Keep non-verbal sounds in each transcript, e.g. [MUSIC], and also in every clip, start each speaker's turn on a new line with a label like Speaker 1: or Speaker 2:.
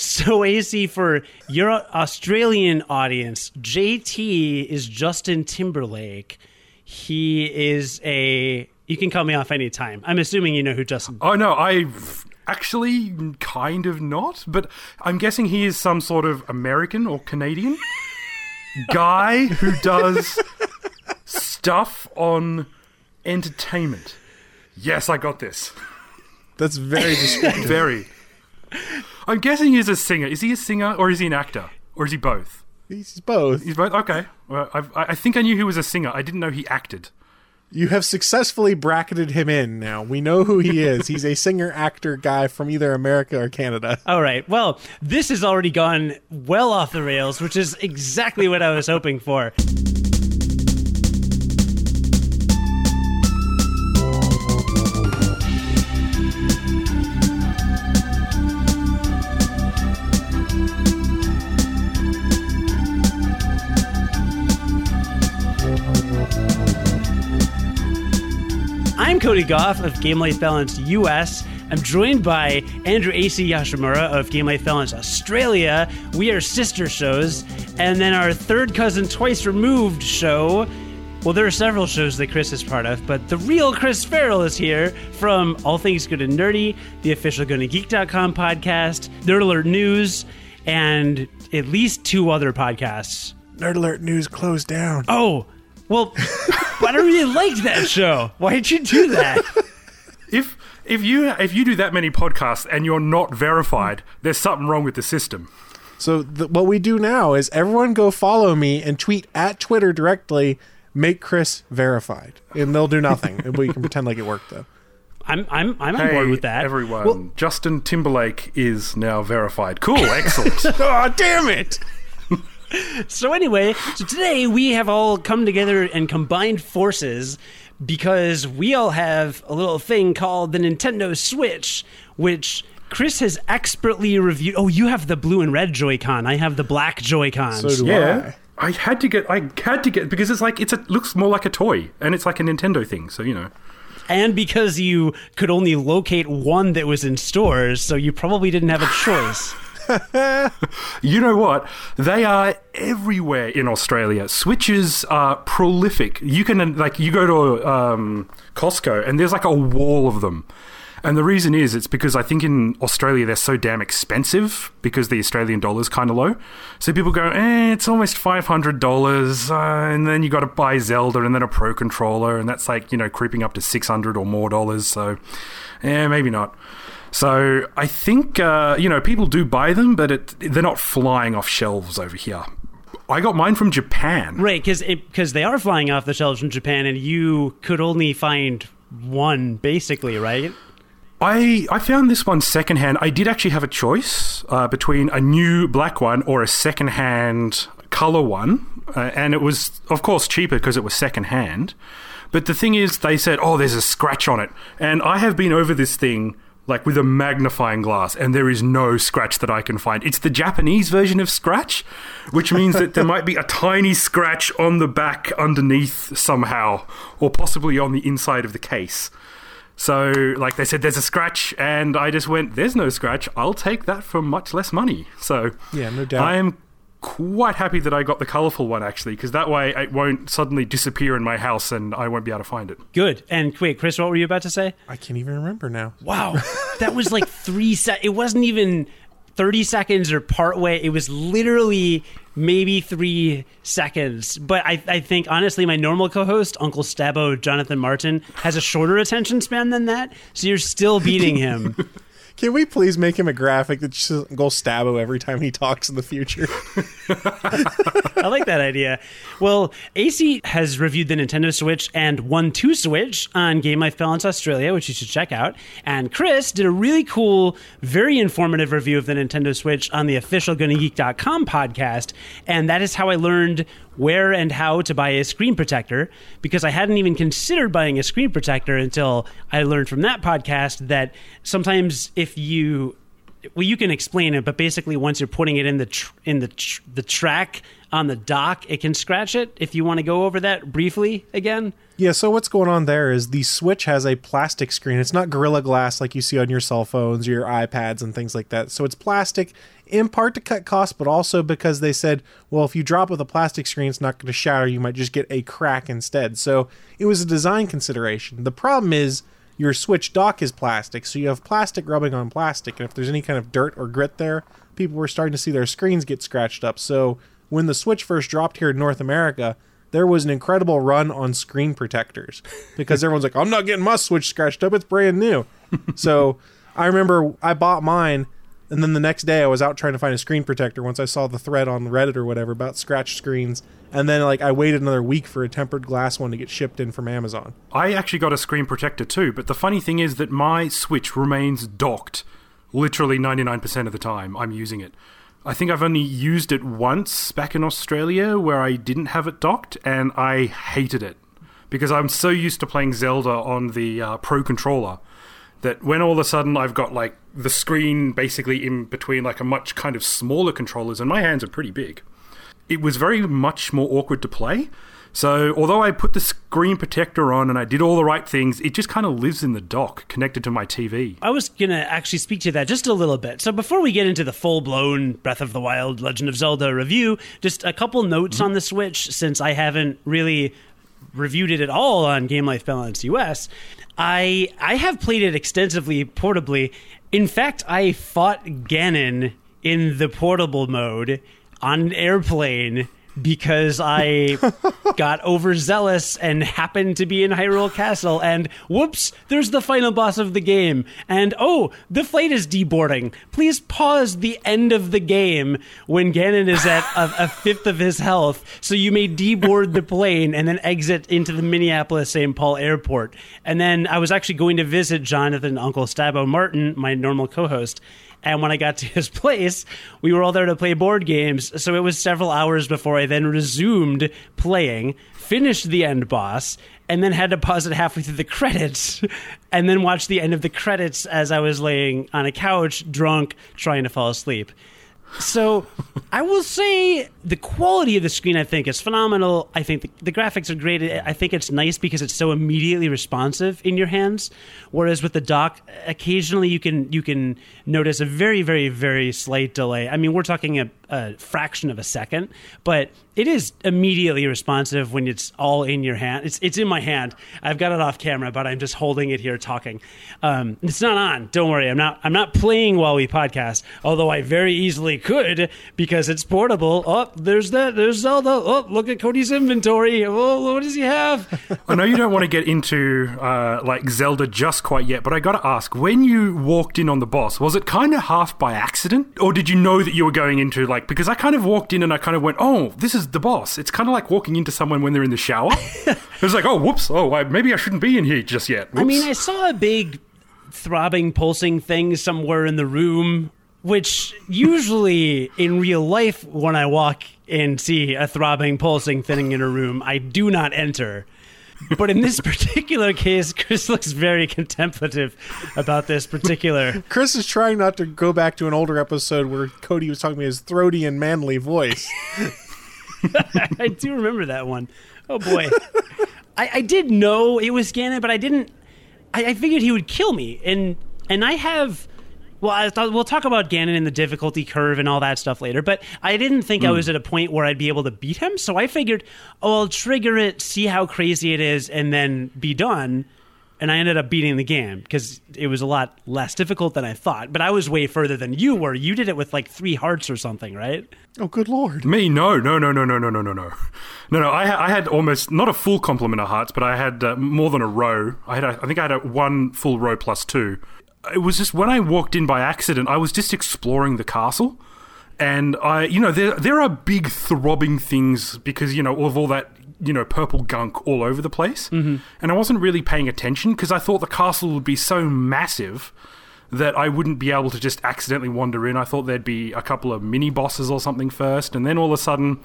Speaker 1: So, [LAUGHS] AC, for your Australian audience, JT is Justin Timberlake. He is a. You can cut me off anytime. I'm assuming you know who Justin.
Speaker 2: Oh no, I've actually kind of not, but I'm guessing he is some sort of American or Canadian [LAUGHS] guy who does stuff on entertainment. Yes, I got this.
Speaker 3: That's very [LAUGHS] descriptive.
Speaker 2: Very. I'm guessing he's a singer. Is he a singer or is he an actor? Or is he both?
Speaker 3: He's both.
Speaker 2: He's both? Okay. Well, I've, I I think I knew he was a singer. I didn't know he acted.
Speaker 3: You have successfully bracketed him in now. We know who he is. He's a singer actor guy from either America or Canada.
Speaker 1: All right. Well, this has already gone well off the rails, which is exactly what I was hoping for. I'm Cody Goff of Game Life Balance US. I'm joined by Andrew AC Yashimura of Game Life Balance Australia. We are sister shows. And then our third cousin, twice removed show. Well, there are several shows that Chris is part of, but the real Chris Farrell is here from All Things Good and Nerdy, the official GonnaGeek.com podcast, Nerd Alert News, and at least two other podcasts.
Speaker 3: Nerd Alert News closed down.
Speaker 1: Oh, well, but I really liked that show. Why did you do that? [LAUGHS]
Speaker 2: If if you if you do that many podcasts and you're not verified, there's something wrong with the system.
Speaker 3: So th- what we do now is everyone go follow me and tweet at Twitter directly. Make Chris verified, and they'll do nothing. And we can pretend like it worked though.
Speaker 1: I'm I'm I'm on board with that.
Speaker 2: everyone. Justin Timberlake is now verified. Cool, excellent. [LAUGHS]
Speaker 3: oh damn it!
Speaker 1: So anyway, so today we have all come together and combined forces because we all have a little thing called the Nintendo Switch, which Chris has expertly reviewed. Oh, you have the blue and red Joy-Con. I have the black Joy-Cons.
Speaker 3: So do
Speaker 2: yeah. I had to get I had to get because it's like it's a looks more like a toy and it's like a Nintendo thing, so you know.
Speaker 1: and because you could only locate one that was in stores, so you probably didn't have a choice. [LAUGHS]
Speaker 2: You know what? They are everywhere in Australia. Switches are prolific. You can like you go to um, Costco and there's like a wall of them. And the reason is it's because I think in Australia they're so damn expensive because the Australian dollar's kind of low. So people go, eh, it's almost five hundred dollars, uh, and then you got to buy Zelda and then a Pro controller, and that's like you know creeping up to six hundred or more dollars. So, yeah, maybe not. So I think uh, you know people do buy them, but it, they're not flying off shelves over here. I got mine from Japan.
Speaker 1: right, because because they are flying off the shelves from Japan, and you could only find one, basically, right?
Speaker 2: I I found this one secondhand. I did actually have a choice uh, between a new black one or a secondhand color one, uh, and it was of course cheaper because it was secondhand. But the thing is, they said, "Oh, there's a scratch on it," and I have been over this thing like with a magnifying glass, and there is no scratch that I can find. It's the Japanese version of scratch, which means that there might be a tiny scratch on the back underneath somehow, or possibly on the inside of the case. So, like they said, there's a scratch, and I just went, "There's no scratch. I'll take that for much less money." So,
Speaker 3: Yeah, no doubt.
Speaker 2: I am quite happy that I got the colorful one actually, because that way it won't suddenly disappear in my house, and I won't be able to find it.
Speaker 1: Good. And quick, Chris, what were you about to say?
Speaker 3: I can't even remember now.
Speaker 1: Wow, [LAUGHS] that was like three sec. It wasn't even thirty seconds or part way. It was literally maybe three seconds. But I, I think honestly, my normal co-host, Uncle Stabbo, Jonathan Martin, has a shorter attention span than that. So you're still beating him. [LAUGHS]
Speaker 3: Can we please make him a graphic that just goes Stabbo every time he talks in the future? [LAUGHS]
Speaker 1: I like that idea. Well, AC has reviewed the Nintendo Switch and One Two Switch on Game Life Balance Australia, which you should check out. And Chris did a really cool, very informative review of the Nintendo Switch on the official GonnaGeek.com podcast. And that is how I learned where and how to buy a screen protector because I hadn't even considered buying a screen protector until I learned from that podcast that sometimes if you well, you can explain it, but basically, once you're putting it in the tr- in the tr- the track on the dock, it can scratch it. If you want to go over that briefly again.
Speaker 3: Yeah, so what's going on there is the Switch has a plastic screen. It's not Gorilla Glass like you see on your cell phones, or your iPads, and things like that. So it's plastic in part to cut costs, but also because they said, well, if you drop with a plastic screen, it's not going to shatter. You might just get a crack instead. So it was a design consideration. The problem is your Switch dock is plastic, so you have plastic rubbing on plastic. And if there's any kind of dirt or grit there, people were starting to see their screens get scratched up. So when the Switch first dropped here in North America, there was an incredible run on screen protectors because everyone's like, I'm not getting my Switch scratched up. It's brand new. so I remember I bought mine, and then the next day I was out trying to find a screen protector once I saw the thread on Reddit or whatever about scratched screens. And then like I waited another week for a tempered glass one to get shipped in from Amazon.
Speaker 2: I actually got a screen protector too, but the funny thing is that my Switch remains docked literally 99% of the time I'm using it. I think I've only used it once back in Australia where I didn't have it docked, and I hated it because I'm so used to playing Zelda on the uh, Pro controller that when all of a sudden I've got like the screen basically in between like a much kind of smaller controllers, and my hands are pretty big, it was very much more awkward to play. So, although I put the screen protector on and I did all the right things, it just kind of lives in the dock connected to my TV.
Speaker 1: I was going to actually speak to that just a little bit. So, before we get into the full blown Breath of the Wild Legend of Zelda review, just a couple notes mm-hmm. on the Switch since I haven't really reviewed it at all on Game Life Balance US. I I have played it extensively portably. In fact, I fought Ganon in the portable mode on an airplane because I [LAUGHS] got overzealous and happened to be in Hyrule Castle. And whoops, there's the final boss of the game. And oh, the flight is deboarding. Please pause the end of the game when Ganon is at a, a fifth of his health, so you may deboard the plane and then exit into the Minneapolis St. Paul airport. And then I was actually going to visit Jonathan, Uncle Stabo Martin, my normal co host and when I got to his [LAUGHS] place, we were all there to play board games. So it was several hours before I then resumed playing, finished the end boss, and then had to pause it halfway through the credits, [LAUGHS] and then watch the end of the credits as I was laying on a couch, drunk, trying to fall asleep. So I will say the quality of the screen I think is phenomenal. I think the, the, graphics are great. I think it's nice because it's so immediately responsive in your hands. Whereas with the dock, occasionally you can you can notice a very very very slight delay. I mean, we're talking a, a fraction of a second, but it is immediately responsive when it's all in your hand. It's it's in my hand. I've got it off camera, but I'm just holding it here talking. Um, it's not on. Don't worry. I'm not I'm not playing while we podcast. Although I very easily could because it's portable. Oh, there's that. There's Zelda. Oh, look at Cody's inventory. Oh, what does he have?
Speaker 2: I know you don't want to get into uh, like Zelda just quite yet, but I got to ask: when you walked in on the boss, was it kind of half by accident, or did you know that you were going into like? Because I kind of walked in and I kind of went, "Oh, this is the boss." It's kind of like walking into someone when they're in the shower. [LAUGHS] it was like, "Oh, whoops! Oh, I, maybe I shouldn't be in here just yet." Whoops.
Speaker 1: I mean, I saw a big throbbing, pulsing thing somewhere in the room which usually in real life, when I walk and see a throbbing, pulsing thing in a room, I do not enter. But in this [LAUGHS] particular case, Chris looks very contemplative about this particular. [LAUGHS]
Speaker 3: Chris is trying not to go back to an older episode where Cody was talking about his throaty and manly voice. [LAUGHS]
Speaker 1: I do remember that one. Oh boy. I, I did know it was Ganon, but I didn't. I, I figured he would kill me, and and I have well, I thought we'll talk about Ganon and the difficulty curve and all that stuff later. But I didn't think mm. I hmm. was at a point where I'd be able to beat him, so I figured, oh, I'll trigger it, see how crazy it is, and then be done. And I ended up beating the game because it was a lot less difficult than I thought. But I was way further than you were. You did it with like three hearts or something, right?
Speaker 3: Oh, good lord!
Speaker 2: Me, no, no, no, no, no, no, no, no, no, no, no. I, I had almost not a full complement of hearts, but I had uh, more than a row. I had, a, I think, I had a one full row plus two it was just when I walked in by accident, I was just exploring the castle. And I, you know, there there are big throbbing things because you know of all that you know purple gunk all over the place, mm-hmm. and I wasn't really paying attention because I thought the castle would be so massive that I wouldn't be able to just accidentally wander in. I thought there'd be a couple of mini bosses or something first, and then all of a sudden,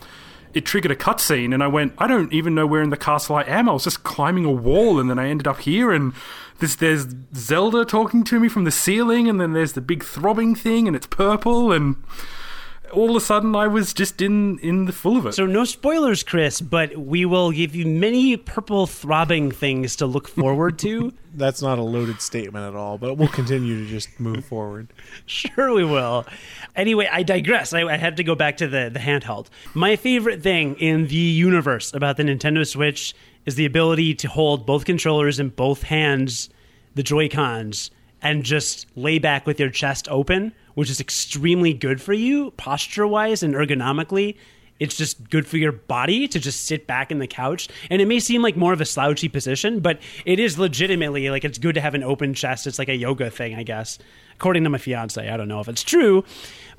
Speaker 2: it triggered a cutscene, and I went, I don't even know where in the castle I am. I was just climbing a wall, and then I ended up here, and this, there's Zelda talking to me from the ceiling, and then there's the big throbbing thing, and it's purple, and all of a sudden I was just in in the full of it.
Speaker 1: So no spoilers, Chris, but we will give you many purple throbbing things to look forward to. [LAUGHS]
Speaker 3: That's not a loaded statement at all, but we'll continue to just move forward. [LAUGHS]
Speaker 1: sure we will. Anyway, I digress. I, I had to go back to the, the handheld. My favorite thing in the universe about the Nintendo Switch is the ability to hold both controllers in both hands, the Joy Cons, and just lay back with your chest open, which is extremely good for you posture wise and ergonomically. It's just good for your body to just sit back in the couch. And it may seem like more of a slouchy position, but it is legitimately like it's good to have an open chest. It's like a yoga thing, I guess. According to my fiance, I don't know if it's true,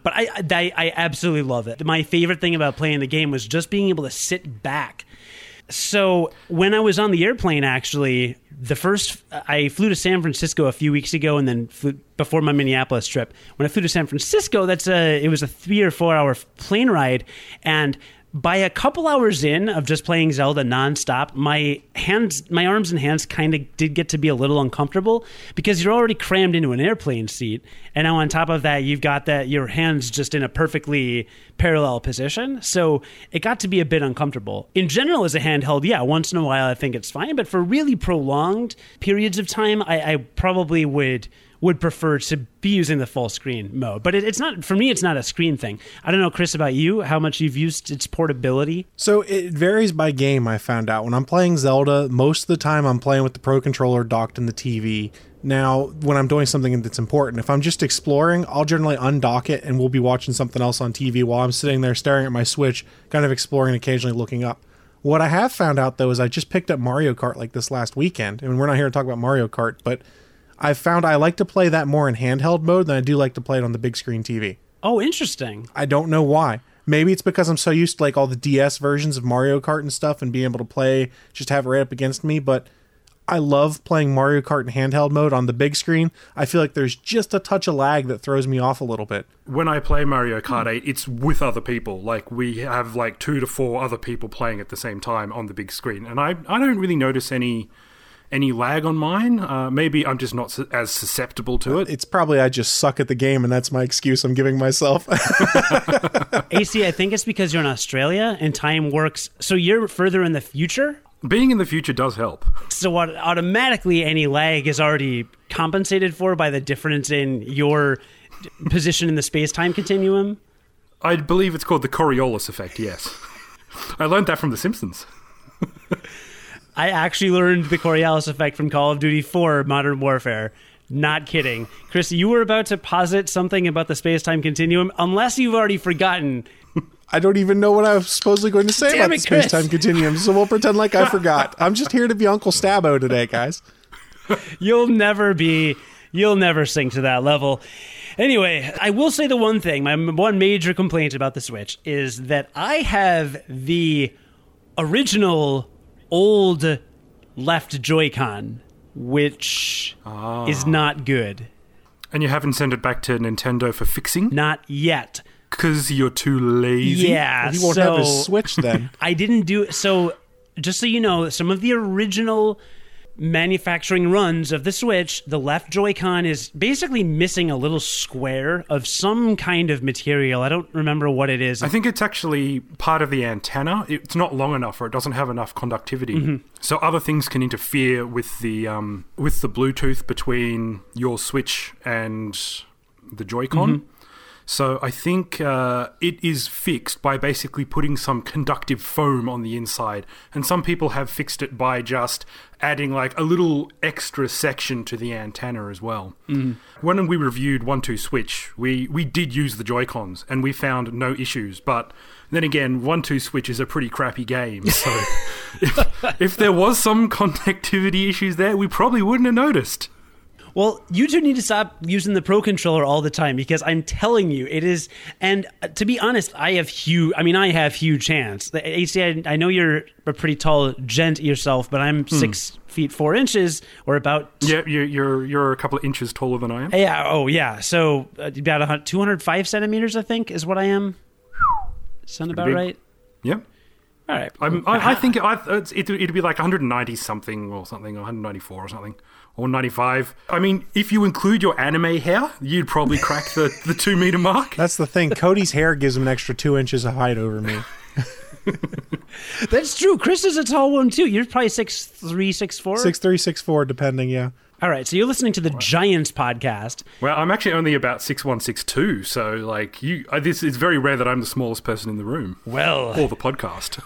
Speaker 1: but I, I, I absolutely love it. My favorite thing about playing the game was just being able to sit back. So when I was on the airplane, actually, the first I flew to San Francisco a few weeks ago, and then flew, before my Minneapolis trip, when I flew to San Francisco, that's a it was a three or four hour plane ride, and by a couple hours in of just playing Zelda nonstop, my hands, my arms and hands kind of did get to be a little uncomfortable because you're already crammed into an airplane seat, and now on top of that, you've got that your hands just in a perfectly parallel position, so it got to be a bit uncomfortable. In general, as a handheld, yeah, once in a while I think it's fine, but for really prolonged periods of time, I, I probably would would prefer to be using the full screen mode. But it, it's not for me. It's not a screen thing. I don't know, Chris, about you. How much you've used its portability?
Speaker 3: So it varies by game. I found out when I'm playing Zelda, most of the time I'm playing with the Pro controller docked in the TV. Now, when I'm doing something that's important, if I'm just exploring, I'll generally undock it and we'll be watching something else on TV while I'm sitting there staring at my Switch, kind of exploring, occasionally looking up. What I have found out though is I just picked up Mario Kart like this last weekend. I mean, we're not here to talk about Mario Kart, but I've found I like to play that more in handheld mode than I do like to play it on the big screen TV.
Speaker 1: Oh, interesting.
Speaker 3: I don't know why. Maybe it's because I'm so used to like all the DS versions of Mario Kart and stuff and being able to play just have it right up against me, but I love playing Mario Kart in handheld mode on the big screen. I feel like there's just a touch of lag that throws me off a little bit.
Speaker 2: when I play Mario Kart 8, it's with other people. Like we have like two to four other people playing at the same time on the big screen, and I I don't really notice any any lag on mine. Uh, maybe I'm just not su- as susceptible to it.
Speaker 3: It's probably I just suck at the game and that's my excuse I'm giving myself. [LAUGHS]
Speaker 1: AC, I think it's because you're in Australia and time works. So you're further in the future.
Speaker 2: Being in the future does help.
Speaker 1: So what, automatically, any lag is already compensated for by the difference in your position in the space time continuum.
Speaker 2: I believe it's called the Coriolis effect. Yes, I learned that from The Simpsons. [LAUGHS]
Speaker 1: I actually learned the Coriolis effect from Call of Duty 4 Modern Warfare. Not kidding. Chris, you were about to posit something about the space time continuum, unless you've already forgotten.
Speaker 3: I don't even know what I was supposedly going to say
Speaker 1: Damn
Speaker 3: about
Speaker 1: it,
Speaker 3: the space time continuum, so we'll pretend like I [LAUGHS] forgot. I'm just here to be Uncle Stabbo today, guys.
Speaker 1: You'll never be, you'll never sink to that level. Anyway, I will say the one thing, my one major complaint about the Switch is that I have the original old left Joy-Con, which ah. is not good.
Speaker 2: And you haven't sent it back to Nintendo for fixing
Speaker 1: Not yet.
Speaker 2: because you're too lazy.
Speaker 1: Yeah,
Speaker 3: He won't
Speaker 1: so
Speaker 3: have his Switch then. [LAUGHS]
Speaker 1: I didn't do so. Just so you know, some of the original manufacturing runs of the Switch, the left Joy-Con is basically missing a little square of some kind of material. I don't remember what it is.
Speaker 2: I think it's actually part of the antenna. It's not long enough, or it doesn't have enough conductivity. So other things can interfere with the um, with the Bluetooth between your Switch and the Joy-Con. So I think uh, it is fixed by basically putting some conductive foam on the inside, and some people have fixed it by just adding like a little extra section to the antenna as well. Mm. When we reviewed One Two Switch, we we did use the Joy Cons, and we found no issues. But then again, One Two Switch is a pretty crappy game, [LAUGHS] so if, if there was some connectivity issues there, we probably wouldn't have noticed.
Speaker 1: Well, you two need to stop using the Pro controller all the time because I'm telling you, it is. And uh, to be honest, I have huge. I mean, I have huge hands. The AC, I, I know you're a pretty tall gent yourself, but I'm six feet four inches, or about.
Speaker 2: Yeah, you, you're you're a couple of inches taller than I am.
Speaker 1: Yeah. Oh, yeah. So uh, about 205 centimeters, I think, is what I am. Sound about
Speaker 2: big.
Speaker 1: right?
Speaker 2: Yep.
Speaker 1: All right.
Speaker 2: I'm, I, I think I, it, it'd be like 190 something or something, or 194 or something, or 95. I mean, if you include your anime hair, you'd probably crack the, the two meter mark.
Speaker 3: That's the thing. Cody's hair gives him an extra two inches of height over me. [LAUGHS]
Speaker 1: That's true. Chris is a tall one too. You're probably six three, six four.
Speaker 3: Six three, six four, depending. Yeah.
Speaker 1: All right. So you're listening to the Giants podcast.
Speaker 2: Well, I'm actually only about six one, six two. So, like, you, uh, this is very rare that I'm the smallest person in the room
Speaker 1: Well,
Speaker 2: or the podcast.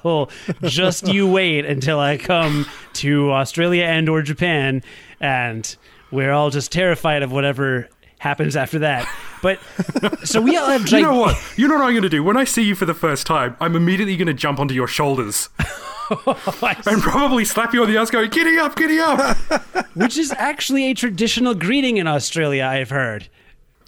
Speaker 2: [LAUGHS] [LAUGHS]
Speaker 1: well, just you wait until I come to Australia and or Japan, and we're all just terrified of whatever happens after that. But so we all have [LAUGHS]
Speaker 2: you know what? You know what I'm going to do? When I see you for the first time, I'm immediately going to jump onto your shoulders [LAUGHS] oh, and probably slap you on the ass, going, "Giddy up, giddy up!" [LAUGHS]
Speaker 1: which is actually a traditional greeting in Australia. I've heard.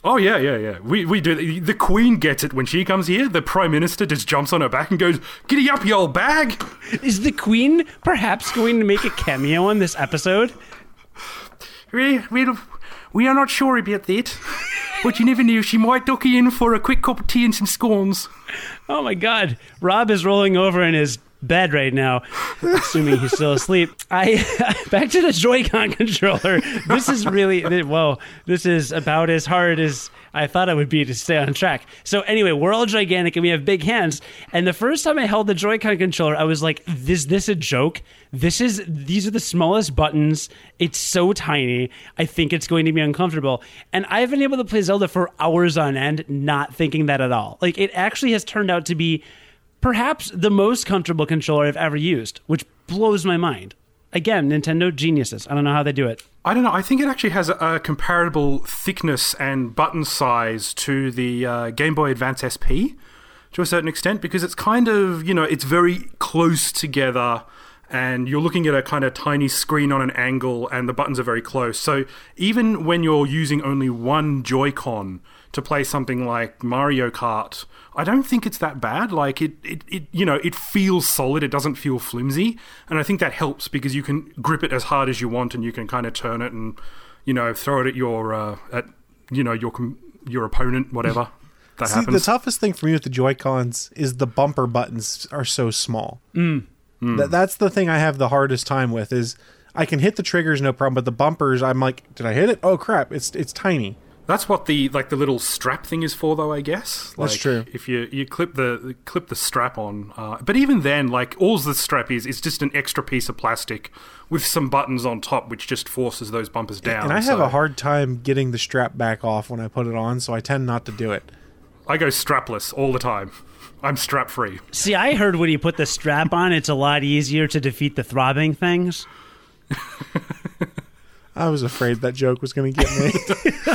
Speaker 2: oh yeah, yeah, yeah. We we do. The Queen gets it when she comes here. The Prime Minister just jumps on her back and goes, "Giddy up, you old bag!"
Speaker 1: Is the Queen perhaps going to make a cameo in this episode?
Speaker 2: We we we are not sure about that, but you never know. She might duck in for a quick cup of tea and some scones.
Speaker 1: Oh my God, Rob is rolling over in his bed right now, assuming he's still asleep. I [LAUGHS] back to the Joy-Con controller. This is really whoa. This is about as hard as I thought it would be to stay on track. So anyway, we're all gigantic and we have big hands. And the first time I held the Joy-Con controller, I was like, "Is this a joke? This is these are the smallest buttons. It's so tiny. I think it's going to be uncomfortable." And I've been able to play Zelda for hours on end, not thinking that at all. Like it actually has turned out to be perhaps the most comfortable controller I've ever used, which blows my mind. Again, Nintendo geniuses. I don't know how they do it.
Speaker 2: I don't know. I think it actually has a, a comparable thickness and button size to the uh, Game Boy Advance SP to a certain extent because it's kind of, you know, it's very close together and you're looking at a kind of tiny screen on an angle and the buttons are very close. So even when you're using only one Joy-Con to play something like Mario Kart, I don't think it's that bad. Like it, it, it, you know, it feels solid. It doesn't feel flimsy, and I think that helps because you can grip it as hard as you want, and you can kind of turn it and, you know, throw it at your, uh, at, you know, your your opponent, whatever. [LAUGHS] That
Speaker 3: See,
Speaker 2: happens.
Speaker 3: the toughest thing for me with the Joy Cons is the bumper buttons are so small. Mm. That, that's the thing I have the hardest time with. Is I can hit the triggers no problem, but the bumpers, I'm like, did I hit it? Oh crap! It's it's tiny.
Speaker 2: That's what the like the little strap thing is for, though. I guess
Speaker 3: That's true.
Speaker 2: If you you clip the clip the strap on, uh, but even then, like all the strap is, is just an extra piece of plastic with some buttons on top, which just forces those bumpers down.
Speaker 3: And I have
Speaker 2: so
Speaker 3: a hard time getting the strap back off when I put it on, so I tend not to do it.
Speaker 2: I go strapless all the time. I'm strap free.
Speaker 1: See, I heard when you put the strap on, it's a lot easier to defeat the throbbing things. [LAUGHS]
Speaker 3: I was afraid that joke was going to get me.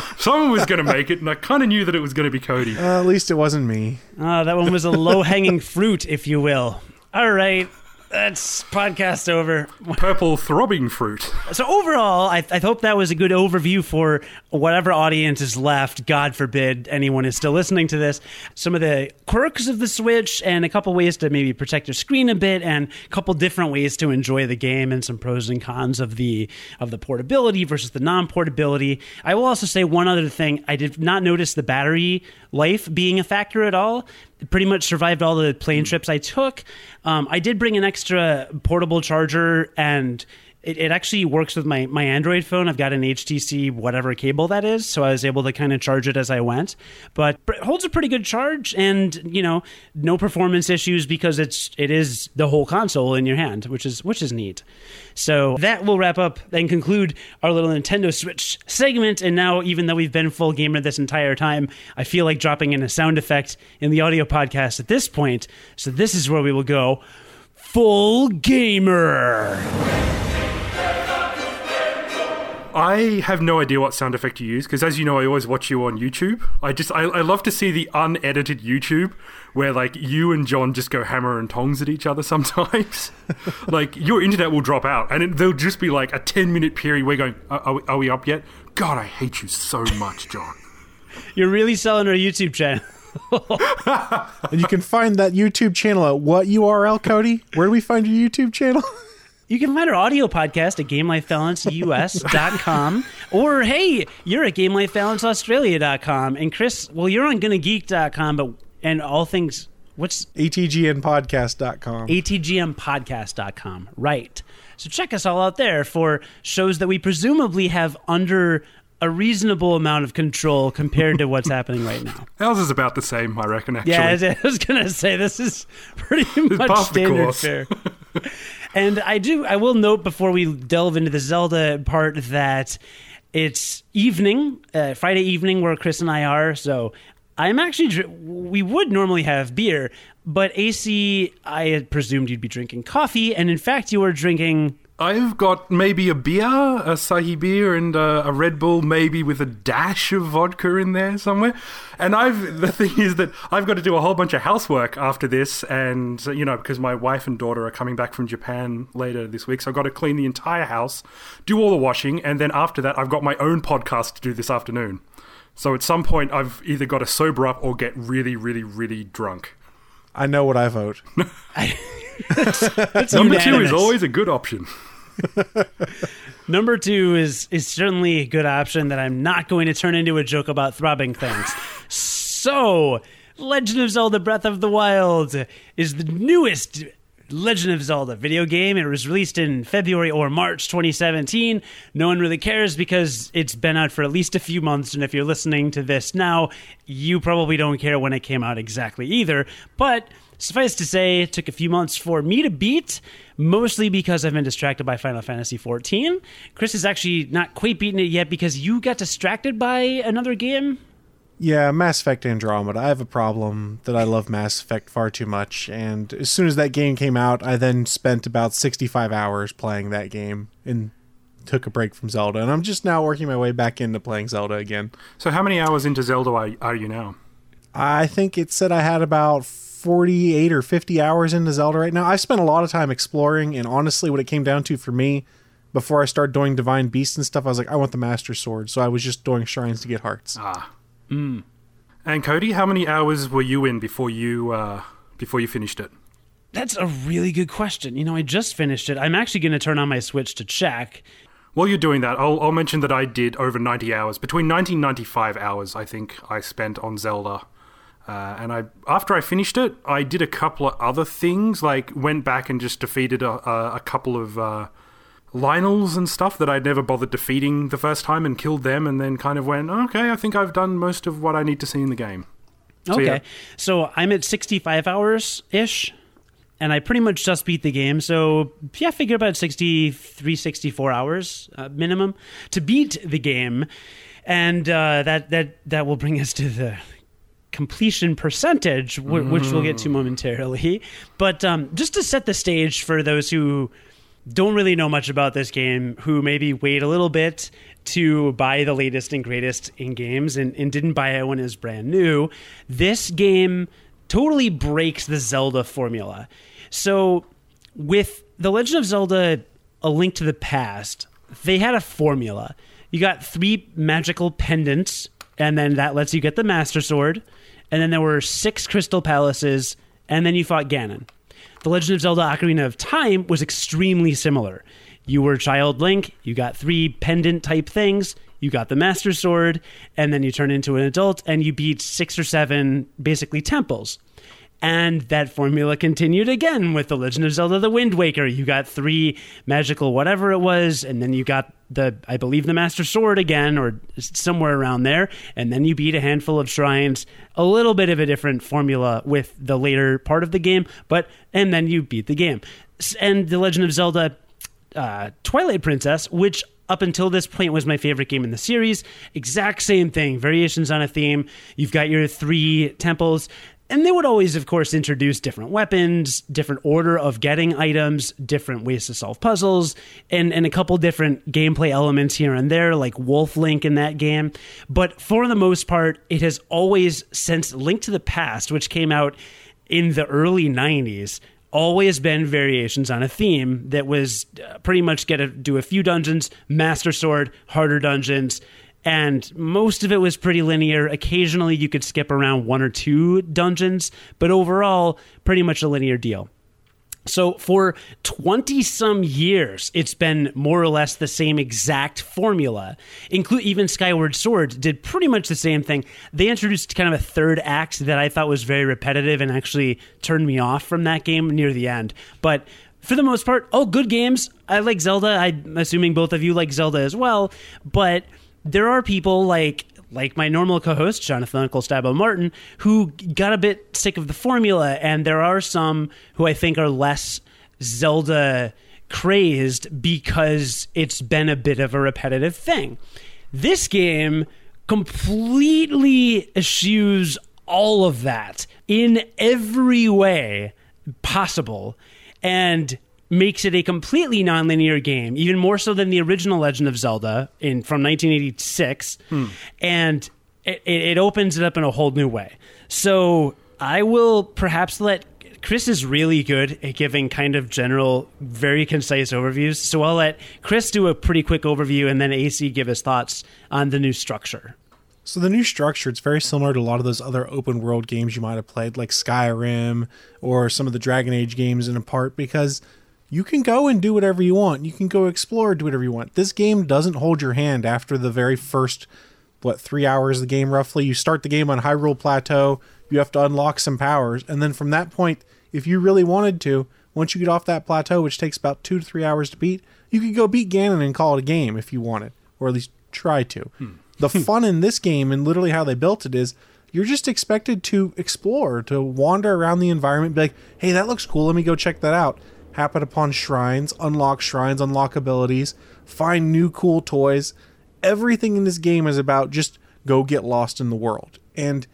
Speaker 3: [LAUGHS]
Speaker 2: Someone was going to make it, and I kind of knew that it was going to be Cody.
Speaker 3: uh, at least it wasn't me.
Speaker 1: Oh, that one was a low hanging fruit, if you will. All right, that's podcast over.
Speaker 2: Purple throbbing fruit.
Speaker 1: So overall, I, I hope that was a good overview for whatever audience is left. God forbid anyone is still listening to this. Some of the quirks of the Switch and a couple ways to maybe protect your screen a bit, and a couple different ways to enjoy the game, and some pros and cons of the of the portability versus the non-portability. I will also say one other thing: I did not notice the battery life being a factor at all. Pretty much survived all the plane trips I took. Um, I did bring an extra portable charger and it, it actually works with my, my Android phone. I've got an HTC whatever cable that is, so I was able to kind of charge it as I went. But it holds a pretty good charge, and you know, no performance issues because it's it is the whole console in your hand, which is which is neat. So that will wrap up and conclude our little Nintendo Switch segment. And now, even though we've been full gamer this entire time, I feel like dropping in a sound effect in the audio podcast at this point. So this is where we will go. Full gamer.
Speaker 2: I have no idea what sound effect you use because, as you know, I always watch you on YouTube. I just I, I love to see the unedited YouTube where like you and John just go hammer and tongs at each other sometimes. [LAUGHS] like your internet will drop out and it, there'll just be like a ten minute period. We're going, are, are, we, are we up yet? God, I hate you so much, John.
Speaker 1: You're really selling our YouTube channel. [LAUGHS]
Speaker 3: And you can find that YouTube channel at what URL, Cody? Where do we find your YouTube channel? [LAUGHS]
Speaker 1: You can find our audio podcast at GameLifeBalanceUS.com. or, hey, you're at GameLifeBalanceAustralia.com. And Chris, well, you're on GonnaGeek.com, but and all things What's
Speaker 3: ATGNpodcast.com.
Speaker 1: atgmpodcast.com. Right. So check us all out there for shows that we presumably have under a reasonable amount of control compared to what's happening right now. [LAUGHS]
Speaker 2: Ours is about the same, I reckon. Actually,
Speaker 1: Yeah, I was gonna say this is pretty much
Speaker 2: par for the
Speaker 1: standard
Speaker 2: course.
Speaker 1: fare. [LAUGHS] and I do, I will note before we delve into the Zelda part that it's evening, uh, Friday evening, where Chris and I are. So I'm actually, we would normally have beer, but AC, I had presumed you'd be drinking coffee, and in fact, you were drinking.
Speaker 2: I've got maybe a beer, Asahi beer, and uh, a Red Bull, maybe with a dash of vodka in there somewhere. And I've the thing is that I've got to do a whole bunch of housework after this, and you know because my wife and daughter are coming back from Japan later this week, so I've got to clean the entire house, do all the washing, and then after that, I've got my own podcast to do this afternoon. So at some point, I've either got to sober up or get really, really, really drunk.
Speaker 3: I know what I vote. [LAUGHS] [LAUGHS] [LAUGHS]
Speaker 1: It's
Speaker 2: Number two is always a good option. [LAUGHS]
Speaker 1: Number two is is certainly a good option that I'm not going to turn into a joke about throbbing things. so, Legend of Zelda: Breath of the Wild is the newest Legend of Zelda video game. It was released in February or March 2017. No one really cares because it's been out for at least a few months. And if you're listening to this now, you probably don't care when it came out exactly either. But Suffice to say, it took a few months for me to beat, mostly because I've been distracted by Final Fantasy XIV. Chris is actually not quite beaten it yet because you got distracted by another game.
Speaker 3: Yeah, Mass Effect Andromeda. I have a problem that I love Mass Effect far too much, and as soon as that game came out, I then spent about 65 hours playing that game and took a break from Zelda, and I'm just now working my way back into playing Zelda again.
Speaker 2: So how many hours into Zelda are, are you now?
Speaker 3: I think it said I had about 48 or 50 hours into Zelda right now. I've spent a lot of time exploring, and honestly, what it came down to for me, before I started doing Divine Beasts and stuff, I was like, I want the Master Sword, so I was just doing shrines to get hearts.
Speaker 2: Ah. And Cody, how many hours were you in before you uh, before you finished it?
Speaker 1: That's a really good question. You know, I just finished it. I'm actually going to turn on my Switch to check.
Speaker 2: While you're doing that, I'll, I'll mention that I did over 90 hours, between 90 and 95 hours, I think I spent on Zelda. Uh, and I, after I finished it, I did a couple of other things, like went back and just defeated a, a, a couple of uh, Lynels and stuff that I'd never bothered defeating the first time, and killed them, and then kind of went, okay, I think I've done most of what I need to see in the game. So,
Speaker 1: Okay.
Speaker 2: yeah.
Speaker 1: So I'm at 65 hours ish, and I pretty much just beat the game. So, yeah, figure about 63, 64 hours uh, minimum to beat the game. And uh, that, that, that will bring us to the completion percentage, wh- which we'll get to momentarily. But um, just to set the stage for those who don't really know much about this game, who maybe wait a little bit to buy the latest and greatest in games and, and didn't buy it when it was brand new, this game totally breaks the Zelda formula. So, with The Legend of Zelda A Link to the Past, they had a formula. You got three magical pendants, and then that lets you get the Master Sword. And then there were six crystal palaces, and then you fought Ganon. The Legend of Zelda Ocarina of Time was extremely similar. You were Child Link, you got three pendant type things, you got the Master Sword, and then you turn into an adult and you beat six or seven basically temples. And that formula continued again with The Legend of Zelda The Wind Waker. You got three magical whatever it was, and then you got the, I believe, the Master Sword again, or somewhere around there. And then you beat a handful of shrines. A little bit of a different formula with the later part of the game, but, and then you beat the game. And The Legend of Zelda uh, Twilight Princess, which up until this point was my favorite game in the series. Exact same thing, variations on a theme. You've got your three temples. And they would always, of course, introduce different weapons, different order of getting items, different ways to solve puzzles, and, and a couple different gameplay elements here and there, like Wolf Link in that game. But for the most part, it has always, since Link to the Past, which came out in the early 90s, always been variations on a theme that was uh, pretty much get to do a few dungeons, master sword, harder dungeons, and most of it was pretty linear. Occasionally you could skip around one or two dungeons, but overall pretty much a linear deal. So for 20 some years, it's been more or less the same exact formula. Include even Skyward Sword did pretty much the same thing. They introduced kind of a third act that I thought was very repetitive and actually turned me off from that game near the end. But for the most part, oh, good games. I like Zelda. I'm assuming both of you like Zelda as well. But there are people like like my normal co-host Jonathan Uncle Stabo Martin, who got a bit sick of the formula, and there are some who I think are less Zelda crazed because it's been a bit of a repetitive thing. This game completely eschews all of that in every way possible and makes it a completely nonlinear game, even more so than the original Legend of Zelda in from 1986, hmm. and it, it opens it up in a whole new way. So I will perhaps let Chris is really good at giving kind of general, very concise overviews. So I'll let Chris do a pretty quick overview and then AC give his thoughts on the new structure.
Speaker 3: So the new structure, it's very similar to a lot of those other open world games you might have played, like Skyrim or some of the Dragon Age games in a part, because you can go and do whatever you want. You can go explore, do whatever you want. This game doesn't hold your hand after the very first, what, three hours of the game roughly. You start the game on Hyrule Plateau, you have to unlock some powers, and then from that point, if you really wanted to, once you get off that plateau, which takes about two to three hours to beat, you could go beat Ganon and call it a game if you wanted, or at least try to. Hmm. The [LAUGHS] fun in this game and literally how they built it is you're just expected to explore, to wander around the environment, be like, hey, that looks cool, let me go check that out happen upon shrines, unlock shrines, unlock abilities, find new cool toys. Everything in this game is about just go get lost in the world. And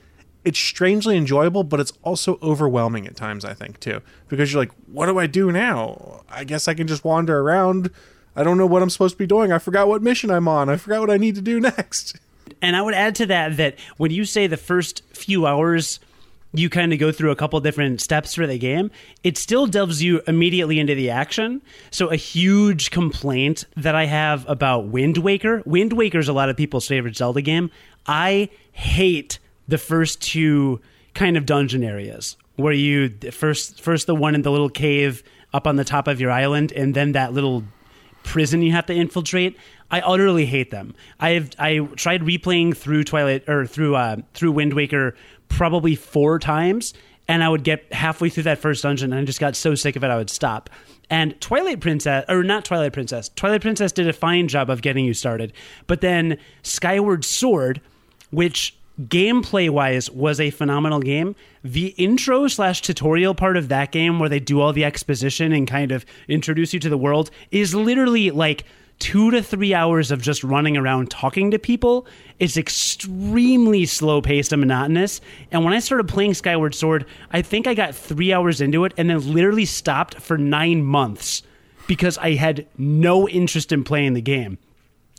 Speaker 3: it's strangely enjoyable, but it's also overwhelming at times, I think, too. Because you're like, what do I do now? I guess I can just wander around. I don't know what I'm supposed to be doing. I forgot what mission I'm on. I forgot what I need to do [LAUGHS] next.
Speaker 1: And I would add to that that when you say the first few hours you kind of go through a couple different steps for the game, it still delves you immediately into the action. So a huge complaint that I have about Wind Waker, Wind Waker is a lot of people's favorite Zelda game. I hate the first two kind of dungeon areas where you first first the one in the little cave up on the top of your island and then that little prison you have to infiltrate. I utterly hate them. I have I tried replaying through Twilight or through uh, through Wind Waker probably four times, and I would get halfway through that first dungeon and I just got so sick of it I would stop. And Twilight Princess, or not Twilight Princess, Twilight Princess did a fine job of getting you started. But then Skyward Sword, which gameplay wise was a phenomenal game. The intro slash tutorial part of that game, where they do all the exposition and kind of introduce you to the world, is literally like two to three hours of just running around talking to people. is extremely slow paced and monotonous. And when I started playing Skyward Sword, I think I got three hours into it and then literally stopped for nine months because I had no interest in playing the game.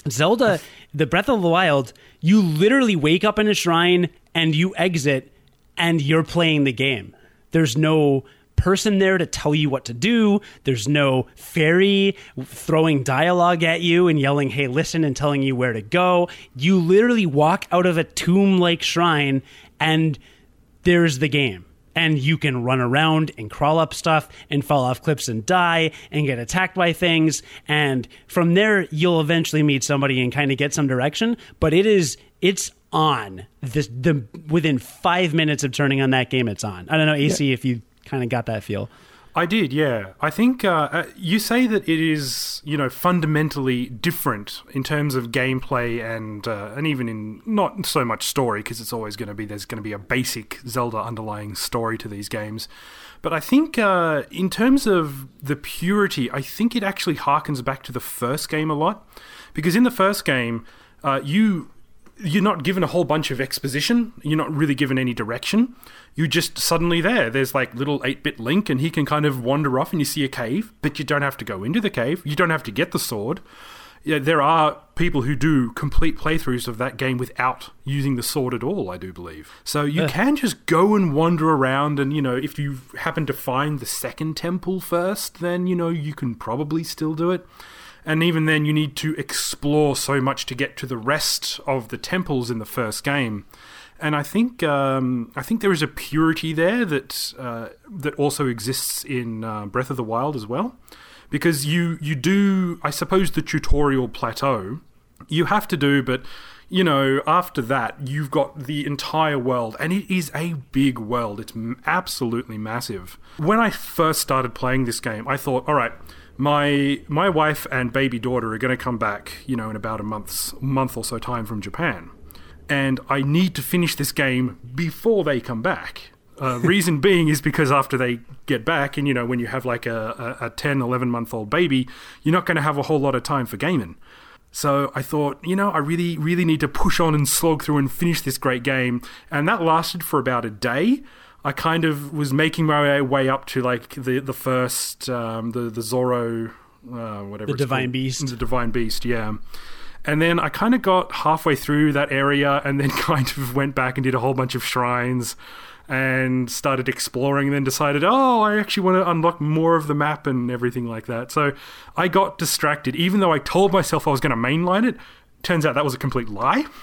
Speaker 1: Zelda, the Breath of the Wild, you literally wake up in a shrine and you exit and you're playing the game. There's no person there to tell you what to do. There's no fairy throwing dialogue at you and yelling, hey, listen, and telling you where to go. You literally walk out of a tomb like shrine and there's the game. And you can run around and crawl up stuff and fall off cliffs and die and get attacked by things. And from there, you'll eventually meet somebody and kind of get some direction. But it is, it's on this the within five minutes of turning on that game it's on i don't know ac yeah. if you kind of got that feel.
Speaker 2: I did, yeah. I think uh, uh, you say that it is, you know, fundamentally different in terms of gameplay and uh, and even in not so much story because it's always going to be there's going to be a basic Zelda underlying story to these games. But I think uh, in terms of the purity, I think it actually harkens back to the first game a lot because in the first game, uh, you you're not given a whole bunch of exposition. You're not really given any direction. You're just suddenly there. There's like little 8 bit Link, and he can kind of wander off and you see a cave, but you don't have to go into the cave. You don't have to get the sword. Yeah, there are people who do complete playthroughs of that game without using the sword at all, I do believe. So you can just go and wander around, and you know, if you happen to find the second temple first, then you know, you can probably still do it and even then you need to explore so much to get to the rest of the temples in the first game and I think um, I think there is a purity there that uh, that also exists in uh, Breath of the Wild as well, because you you do I suppose the tutorial plateau you have to do, but you know after that you've got the entire world, and it is a big world. It's absolutely massive. When I first started playing this game, I thought, all right. My my wife and baby daughter are going to come back, you know, in about a month's month or so time from Japan and I need to finish this game before they come back. Uh, [LAUGHS] reason being is because after they get back, and you know, when you have like a, a, a 10, 11 month old baby, you're not going to have a whole lot of time for gaming. So I thought, you know, I really, really need to push on and slog through and finish this great game. And that lasted for about a day. I kind of was making my way up to like the the first um, the the Zoro uh, whatever
Speaker 1: The Divine
Speaker 2: called.
Speaker 1: Beast.
Speaker 2: the Divine Beast yeah and then I kind of got halfway through that area and then [LAUGHS] kind of went back and did a whole bunch of shrines and started exploring and then decided, oh, I actually want to unlock more of the map and everything like that. So I got distracted, even though I told myself I was going to mainline it. Turns out that was a complete lie. [LAUGHS]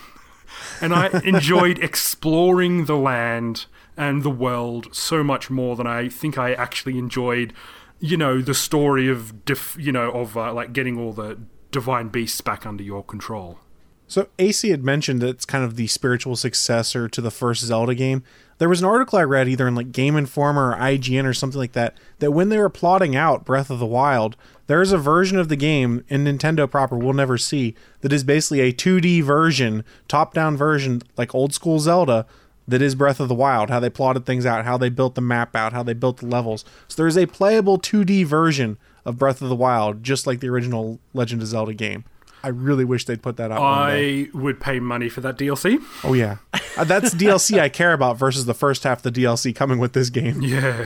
Speaker 2: And I enjoyed exploring the land and the world so much more than I think I actually enjoyed, you know, the story of, def- you know, of uh, like getting all the divine beasts back under your control.
Speaker 3: So AC had mentioned that it's kind of the spiritual successor to the first Zelda game. There was an article I read either in like Game Informer or IGN or something like that that when they were plotting out Breath of the Wild, there is a version of the game in Nintendo proper we'll never see that is basically a 2D version, top-down version like old school Zelda that is Breath of the Wild, how they plotted things out, how they built the map out, how they built the levels. So there's a playable 2D version of Breath of the Wild just like the original Legend of Zelda game. I really wish they'd put that out.
Speaker 2: I would pay money for that DLC.
Speaker 3: Oh yeah, Uh, that's [LAUGHS] DLC I care about versus the first half of the DLC coming with this game.
Speaker 2: Yeah.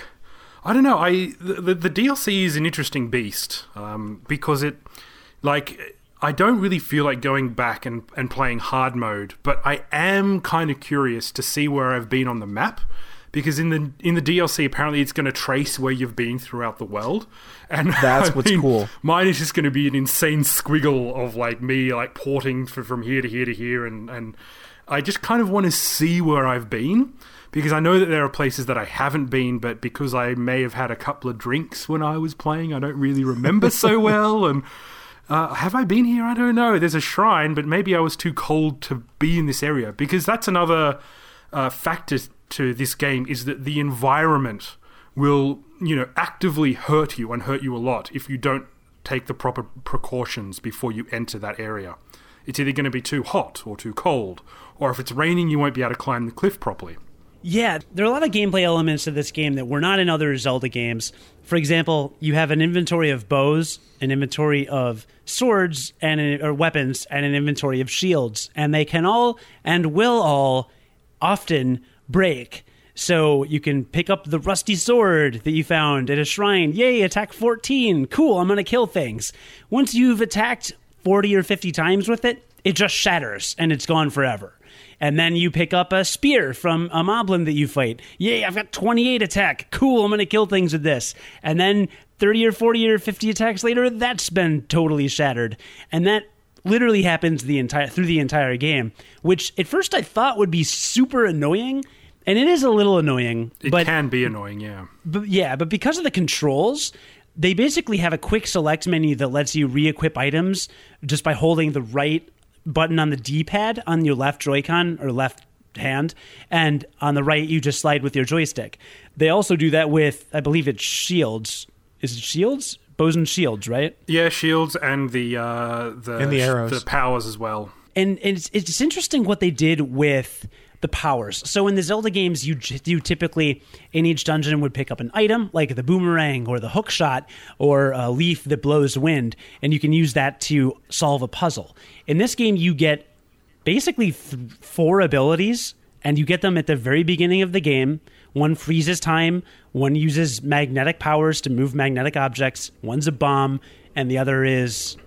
Speaker 2: I don't know. I the, the, the DLC is an interesting beast um, because it, like, I don't really feel like going back and, and playing hard mode, but I am kind of curious to see where I've been on the map because in the in the DLC apparently it's going to trace where you've been throughout the world, and [LAUGHS]
Speaker 3: That's
Speaker 2: I
Speaker 3: what's
Speaker 2: mean,
Speaker 3: cool.
Speaker 2: Mine is just going to be an insane squiggle of like me like porting f- from here to here to here, and and I just kind of want to see where I've been because I know that there are places that I haven't been, but because I may have had a couple of drinks when I was playing, I don't really remember so [LAUGHS] well. And uh, have I been here? I don't know. There's a shrine, but maybe I was too cold to be in this area because that's another uh, factor to this game is that the environment will, you know, actively hurt you and hurt you a lot if you don't take the proper precautions before you enter that area. It's either going to be too hot or too cold, or if it's raining, you won't be able to climb the cliff properly.
Speaker 1: Yeah, there are a lot of gameplay elements to this game that were not in other Zelda games. For example, you have an inventory of bows, an inventory of swords and an, or weapons, and an inventory of shields, and they can all and will all often break. So you can pick up the rusty sword that you found at a shrine. Yay, attack 14. Cool, I'm going to kill things. Once you've attacked 40 or 50 times with it, it just shatters and it's gone forever. And then you pick up a spear from a moblin that you fight. Yay, I've got 28 attack. Cool, I'm going to kill things with this. And then 30 or 40 or 50 attacks later, that's been totally shattered. And that literally happens the entire through the entire game, which at first I thought would be super annoying, and it is a little annoying.
Speaker 2: It
Speaker 1: but
Speaker 2: can be annoying, yeah.
Speaker 1: but yeah, but because of the controls, they basically have a quick select menu that lets you re-equip items just by holding the right button on the D-pad on your left Joy-Con or left hand, and on the right you just slide with your joystick. They also do that with, I believe it's shields. Is it shields? Bows and shields, right?
Speaker 2: Yeah, shields and the uh, the
Speaker 3: And the arrows.
Speaker 2: the powers as well.
Speaker 1: and and it's, it's interesting what they did with the powers. So in the Zelda games, you you typically in each dungeon would pick up an item like the boomerang or the hook shot or a leaf that blows wind, and you can use that to solve a puzzle. In this game, you get basically th- four abilities, and you get them at the very beginning of the game. One freezes time, one uses magnetic powers to move magnetic objects, one's a bomb, and the other is.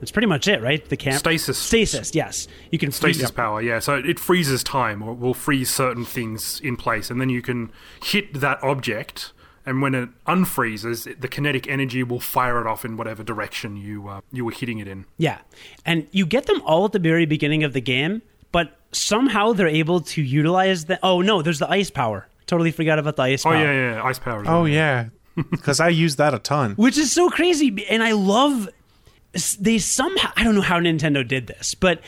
Speaker 1: That's pretty much it, right? The camp
Speaker 2: Stasis.
Speaker 1: Stasis, yes. You can freeze
Speaker 2: Stasis power, yeah. So it freezes time, or will freeze certain things in place, and then you can hit that object. And when it unfreezes, the kinetic energy will fire it off in whatever direction you uh, you were hitting it in.
Speaker 1: Yeah. And you get them all at the very beginning of the game, but somehow they're able to utilize the. Oh no, there's the ice power. Totally forgot about the ice power.
Speaker 2: Oh
Speaker 1: power.
Speaker 2: yeah, yeah, ice power.
Speaker 3: Oh yeah, [LAUGHS] because I use that a ton.
Speaker 1: which is so crazy and i love they somehow i don't know how nintendo did this but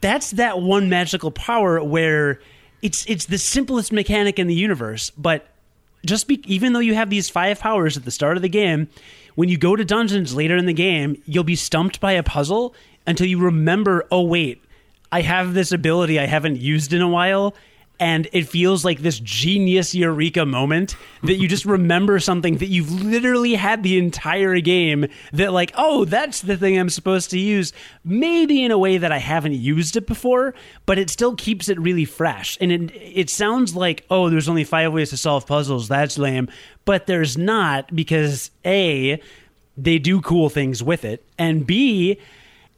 Speaker 1: that's that one magical power where it's it's the simplest mechanic in the universe but just be, even though you have these five powers at the start of the game when you go to dungeons later in the game you'll be stumped by a puzzle until you remember oh wait i have this ability i haven't used in a while and it feels like this genius eureka moment that you just remember something that you've literally had the entire game that like oh that's the thing i'm supposed to use maybe in a way that i haven't used it before but it still keeps it really fresh. And it, it sounds like oh there's only five ways to solve puzzles. That's lame. But there's not because a they do cool things with it. And b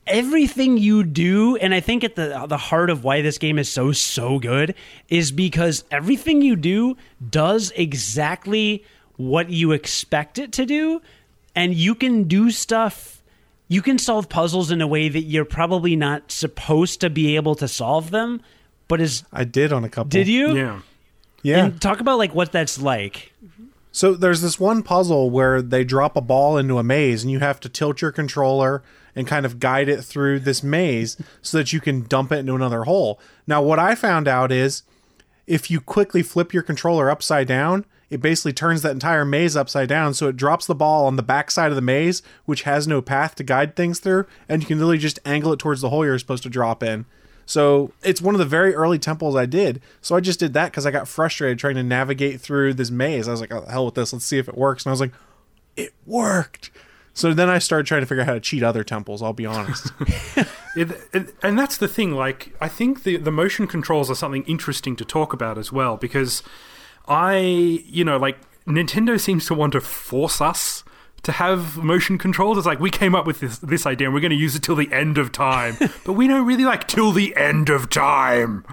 Speaker 1: everything you do and i think at the the heart of why this game is so so good is because everything you do does exactly what you expect it to do and you can do stuff you can solve puzzles in a way that you're probably not supposed to be able to solve them but is
Speaker 3: I did on a couple.
Speaker 1: did you
Speaker 2: Yeah.
Speaker 3: Yeah.
Speaker 1: and talk about like what that's like
Speaker 3: So there's this one puzzle where they drop a ball into a maze and you have to tilt your controller and kind of guide it through this maze so that you can dump it into another hole. Now what I found out is if you quickly flip your controller upside down, it basically turns that entire maze upside down so it drops the ball on the backside of the maze which has no path to guide things through and you can literally just angle it towards the hole you're supposed to drop in. So it's one of the very early temples I did. So I just did that because I got frustrated trying to navigate through this maze. I was like, oh, hell with this. Let's see if it works. And I was like, it worked. So then I started trying to figure out how to cheat other temples, I'll be honest. [LAUGHS] [LAUGHS]
Speaker 2: It, it, and that's the thing. Like, I think the the motion controls are something interesting to talk about as well because I, you know, like Nintendo seems to want to force us to have motion controls. It's like we came up with this this idea and we're going to use it till the end of time, [LAUGHS] but we don't really like till the end of time.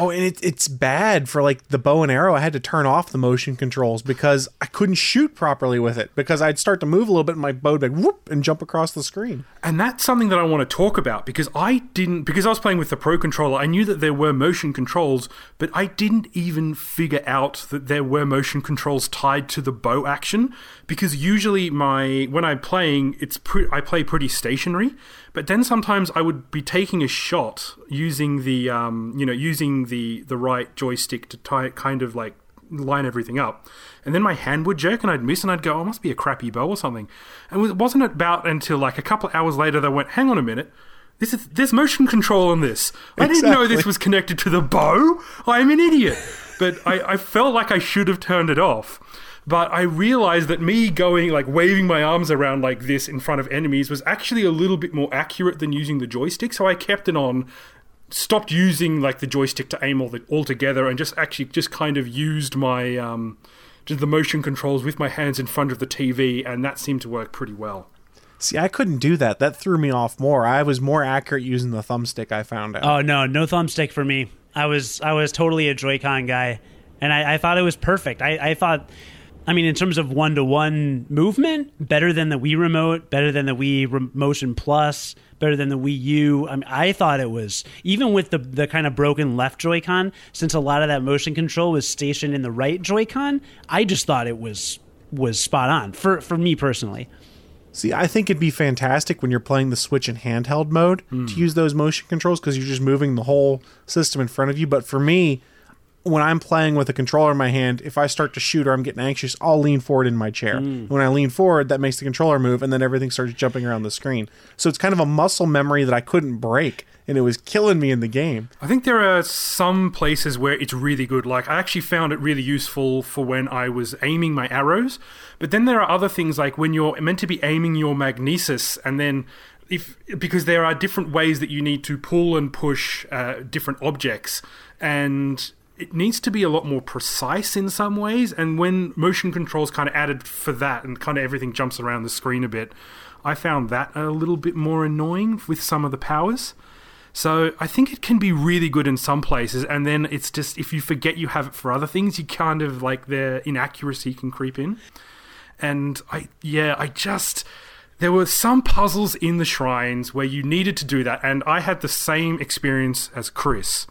Speaker 3: Oh, and it, it's bad for like the bow and arrow. I had to turn off the motion controls because I couldn't shoot properly with it because I'd start to move a little bit and my bow would like whoop and jump across the screen.
Speaker 2: And that's something that I want to talk about because I didn't because I was playing with the Pro controller. I knew that there were motion controls, but I didn't even figure out that there were motion controls tied to the bow action because usually my when I'm playing it's pre- I play pretty stationary, but then sometimes I would be taking a shot using the um, you know using the the right joystick to tie kind of like line everything up. And then my hand would jerk and I'd miss and I'd go, oh, it must be a crappy bow or something. And it wasn't about until like a couple of hours later they went, hang on a minute. This is there's motion control on this. I didn't know this was connected to the bow. I'm an idiot. But I, I felt like I should have turned it off. But I realized that me going like waving my arms around like this in front of enemies was actually a little bit more accurate than using the joystick. So I kept it on stopped using like the joystick to aim all the, altogether and just actually just kind of used my um, just the motion controls with my hands in front of the TV, and that seemed to work pretty well.
Speaker 3: See, I couldn't do that. That threw me off more. I was more accurate using the thumbstick. I found out.
Speaker 1: Oh no, no thumbstick for me. I was I was totally a Joy-Con guy, and I, I thought it was perfect. I, I thought, I mean, in terms of one to one movement, better than the Wii remote, better than the Wii Re- Motion Plus, better than the Wii U. I mean, I thought it was even with the the kind of broken left Joy-Con, since a lot of that motion control was stationed in the right Joy-Con. I just thought it was was spot on for for me personally.
Speaker 3: See, I think it'd be fantastic when you're playing the Switch in handheld mode to hmm. use those motion controls because you're just moving the whole system in front of you. But for me, when I'm playing with a controller in my hand, if I start to shoot or I'm getting anxious, I'll lean forward in my chair. When I lean forward, that makes the controller move, and then everything starts jumping around the screen. So it's kind of a muscle memory that I couldn't break, and it was killing me in the game.
Speaker 2: I think there are some places where it's really good. Like I actually found it really useful for when I was aiming my arrows. But then there are other things like when you're meant to be aiming your magnesis, and then if because there are different ways that you need to pull and push uh, different objects, and it needs to be a lot more precise in some ways. And when motion controls kind of added for that, and kind of everything jumps around the screen a bit, I found that a little bit more annoying with some of the powers. So I think it can be really good in some places, and then it's just if you forget you have it for other things, you kind of like the inaccuracy can creep in. And I, yeah, I just there were some puzzles in the shrines where you needed to do that, and I had the same experience as Chris,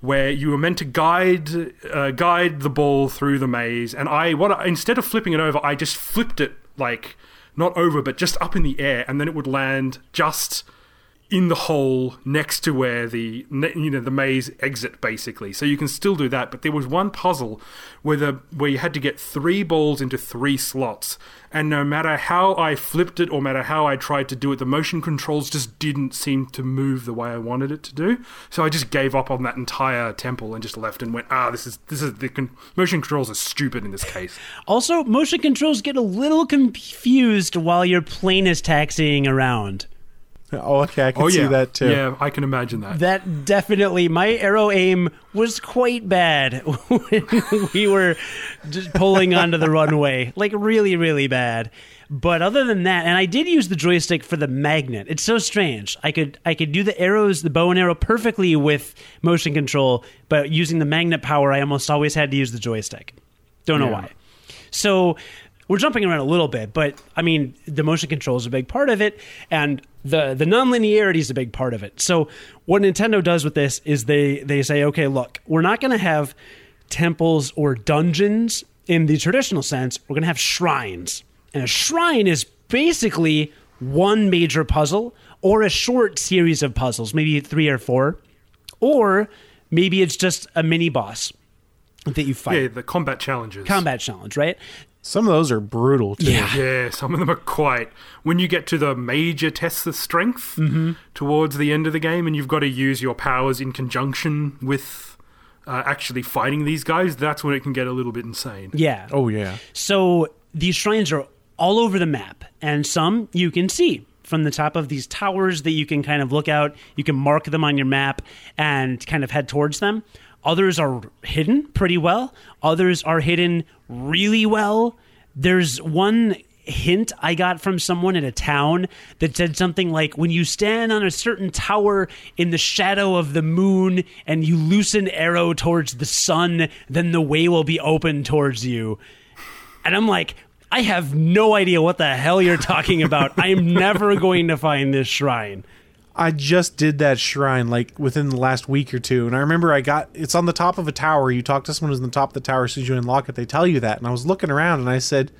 Speaker 2: where you were meant to guide uh, guide the ball through the maze, and I what I, instead of flipping it over, I just flipped it like not over, but just up in the air, and then it would land just in the hole next to where the you know the maze exit basically. So you can still do that but there was one puzzle where the where you had to get three balls into three slots. And no matter how I flipped it or matter how I tried to do it the motion controls just didn't seem to move the way I wanted it to do. So I just gave up on that entire temple and just left and went ah this is this is the con- motion controls are stupid in this case. [LAUGHS]
Speaker 1: Also, motion controls get a little confused while your plane is taxiing around. [LAUGHS]
Speaker 3: Oh, okay, I can
Speaker 2: oh
Speaker 3: see that too.
Speaker 2: yeah I can imagine that
Speaker 1: That definitely, my arrow aim was quite bad [LAUGHS] when we were just pulling onto the runway. Like, really, really bad. But other than that, and I did use the joystick for the magnet. It's so strange. I could I could do the arrows, the bow and arrow perfectly with motion control, but using the magnet power, I almost always had to use the joystick. Don't know
Speaker 2: Yeah.
Speaker 1: why. So we're jumping around a little bit, but I mean, the motion control is a big part of it, and the the nonlinearity is a big part of it. So what Nintendo does with this is they they say, okay, look, we're not going to have temples or dungeons in the traditional sense. We're going to have shrines, and a shrine is basically one major puzzle or a short series of puzzles, maybe three or four, or maybe it's just a mini boss that you fight.
Speaker 2: yeah the combat challenges
Speaker 1: Combat challenge, right?
Speaker 3: Some of those are brutal too.
Speaker 1: Yeah.
Speaker 2: Yeah, some of them are quite. When you get to the major tests of strength
Speaker 1: Mm-hmm.
Speaker 2: towards the end of the game, and you've got to use your powers in conjunction with uh, actually fighting these guys, that's when it can get a little bit insane.
Speaker 1: Yeah.
Speaker 3: Oh yeah.
Speaker 1: So these shrines are all over the map, and some you can see from the top of these towers that you can kind of look out. You can mark them on your map and kind of head towards them. Others are hidden pretty well, others are hidden really well. There's one hint I got from someone in a town that said something like when you stand on a certain tower in the shadow of the moon and you loose an arrow towards the sun, then the way will be open towards you. And I'm like, I have no idea what the hell you're talking about. I'm never going to find this shrine.
Speaker 3: I just did that shrine like within the last week or two, and I remember I got it's on the top of a tower. You talk to someone who's on the top of the tower as soon as you unlock it, they tell you that. And I was looking around and I said,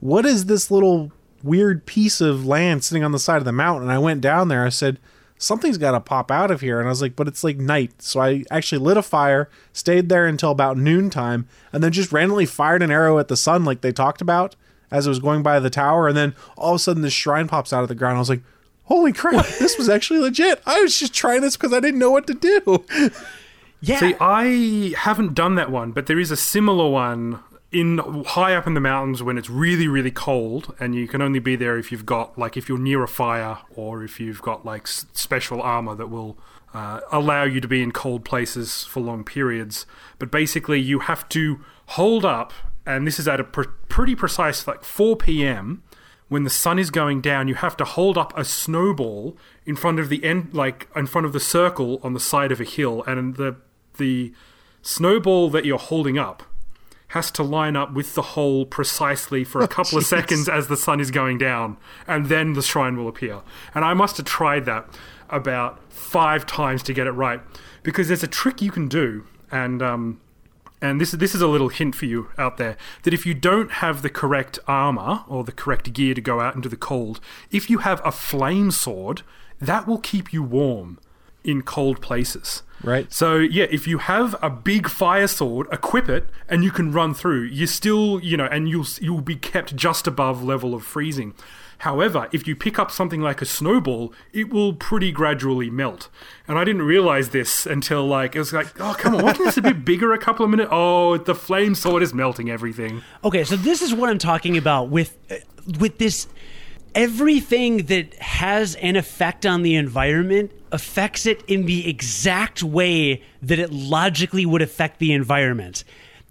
Speaker 3: "What is this little weird piece of land sitting on the side of the mountain?" And I went down there. I said, "Something's got to pop out of here." And I was like, "But it's like night." So I actually lit a fire, stayed there until about noontime, and then just randomly fired an arrow at the sun like they talked about as it was going by the tower. And then all of a sudden, this shrine pops out of the ground. I was like. Holy crap, [LAUGHS] this was actually legit. I was just trying this because I didn't know what to do. [LAUGHS]
Speaker 1: Yeah.
Speaker 2: See, I haven't done that one, but there is a similar one in high up in the mountains when it's really, really cold, and you can only be there if you've got like if you're near a fire or if you've got like s- special armor that will uh, allow you to be in cold places for long periods. But basically, you have to hold up, and this is at a pr- pretty precise like 4 p.m when the sun is going down, you have to hold up a snowball in front of the end, like in front of the circle on the side of a hill, and the the snowball that you're holding up has to line up with the hole precisely for a couple of seconds as the sun is going down, and then the shrine will appear. And I must have tried that about five times to get it right, because there's a trick you can do, and um, and this this is a little hint for you out there that if you don't have the correct armor or the correct gear to go out into the cold, if you have a flame sword, that will keep you warm in cold places.
Speaker 3: Right.
Speaker 2: So yeah, if you have a big fire sword, equip it, and you can run through. You still, you know, and you'll you'll be kept just above level of freezing. However, if you pick up something like a snowball, it will pretty gradually melt. And I didn't realize this until like it was like, oh come on, wasn't this a bit bigger a couple of minutes? Oh, the flame sword is melting everything.
Speaker 1: Okay, so this is what I'm talking about with with this everything that has an effect on the environment affects it in the exact way that it logically would affect the environment.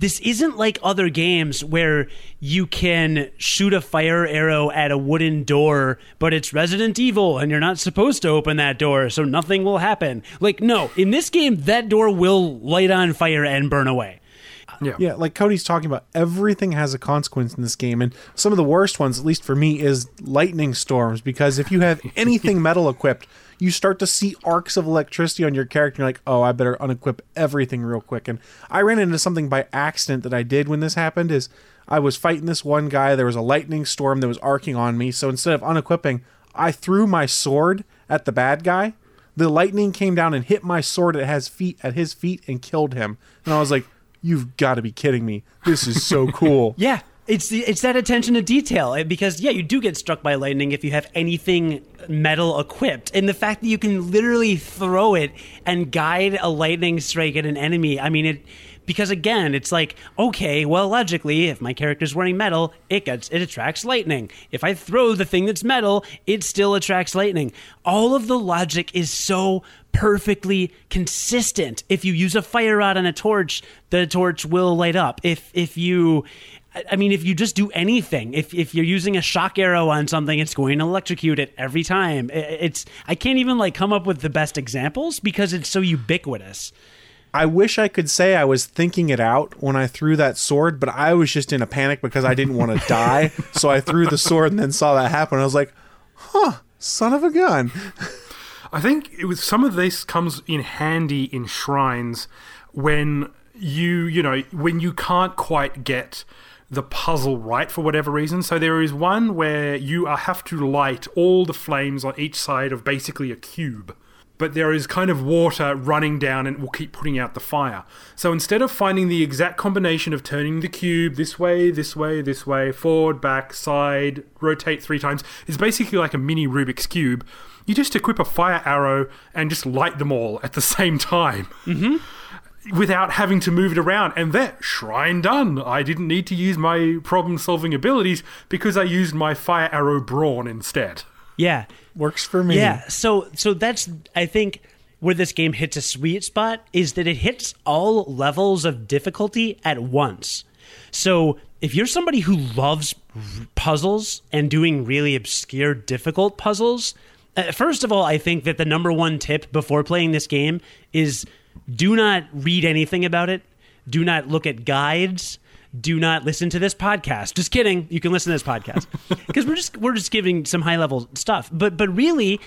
Speaker 1: This isn't like other games where you can shoot a fire arrow at a wooden door, but it's Resident Evil and you're not supposed to open that door, so nothing will happen. Like, no, in this game, that door will light on fire and burn away
Speaker 2: Yeah.
Speaker 3: Yeah, like Cody's talking about, everything has a consequence in this game. And some of the worst ones, at least for me, is lightning storms. Because if you have anything [LAUGHS] metal equipped, you start to see arcs of electricity on your character. You're like, oh, I better unequip everything real quick. And I ran into something by accident that I did when this happened is I was fighting this one guy. There was a lightning storm that was arcing on me. So instead of unequipping, I threw my sword at the bad guy. The lightning came down and hit my sword at his feet at his feet and killed him. And I was like, "You've got to be kidding me! This is so cool." [LAUGHS]
Speaker 1: Yeah, it's the, it's that attention to detail eh, because yeah, you do get struck by lightning if you have anything metal equipped, and the fact that you can literally throw it and guide a lightning strike at an enemy. I mean it. Because again, it's like okay, well, logically, if my character's wearing metal, it gets it attracts lightning. If I throw the thing that's metal, it still attracts lightning. All of the logic is so perfectly consistent. If you use a fire rod on a torch, the torch will light up. If if you I mean, if you just do anything, if, if you're using a shock arrow on something, it's going to electrocute it every time. It's I can't even like come up with the best examples because it's so ubiquitous.
Speaker 3: I wish I could say I was thinking it out when I threw that sword, but I was just in a panic because I didn't want to die. [LAUGHS] So I threw the sword and then saw that happen. I was like, "Huh, son of a gun."
Speaker 2: I think it was some of this comes in handy in shrines when you you know when you can't quite get the puzzle right for whatever reason. So there is one where you have to light all the flames on each side of basically a cube. But there is kind of water running down and will keep putting out the fire. So instead of finding the exact combination of turning the cube this way, this way, this way, forward, back, side, rotate three times, it's basically like a mini Rubik's Cube. You just equip a fire arrow and just light them all at the [LAUGHS] same time. Mm-hmm without having to move it around. And that shrine done. I didn't need to use my problem solving abilities because I used my fire arrow brawn instead.
Speaker 1: Yeah.
Speaker 3: Works for me.
Speaker 1: Yeah. So so that's I think where this game hits a sweet spot is that it hits all levels of difficulty at once. So if you're somebody who loves puzzles and doing really obscure difficult puzzles, uh, first of all, I think that the number one tip before playing this game is do not read anything about it. Do not look at guides. Do not listen to this podcast. Just kidding. You can listen to this podcast [LAUGHS] because we're just we're just giving some high level stuff. But but really,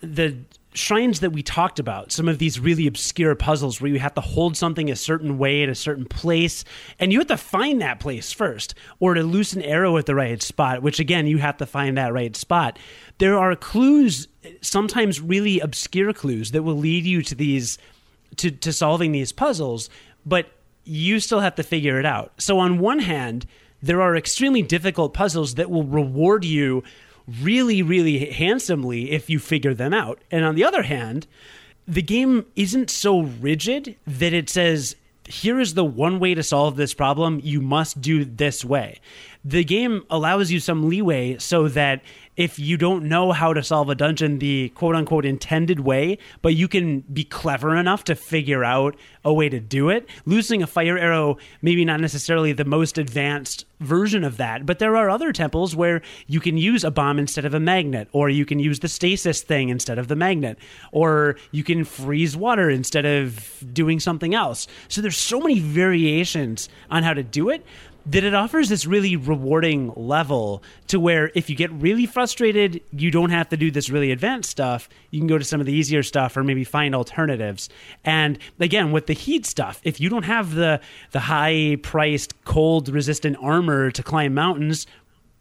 Speaker 1: the shrines that we talked about, some of these really obscure puzzles where you have to hold something a certain way at a certain place, and you have to find that place first, or to loose an arrow at the right spot, which again, you have to find that right spot. There are clues, sometimes really obscure clues, that will lead you to these to, to solving these puzzles, but you still have to figure it out. So, on one hand, there are extremely difficult puzzles that will reward you really, really handsomely if you figure them out. And on the other hand, the game isn't so rigid that it says, here is the one way to solve this problem. You must do this way. The game allows you some leeway so that if you don't know how to solve a dungeon the quote unquote intended way, but you can be clever enough to figure out a way to do it. Losing a fire arrow, maybe not necessarily the most advanced version of that, but there are other temples where you can use a bomb instead of a magnet, or you can use the stasis thing instead of the magnet, or you can freeze water instead of doing something else. So there's so many variations on how to do it that it offers this really rewarding level to where if you get really frustrated, you don't have to do this really advanced stuff. You can go to some of the easier stuff or maybe find alternatives. And again, with the heat stuff, if you don't have the the high priced cold resistant armor to climb mountains,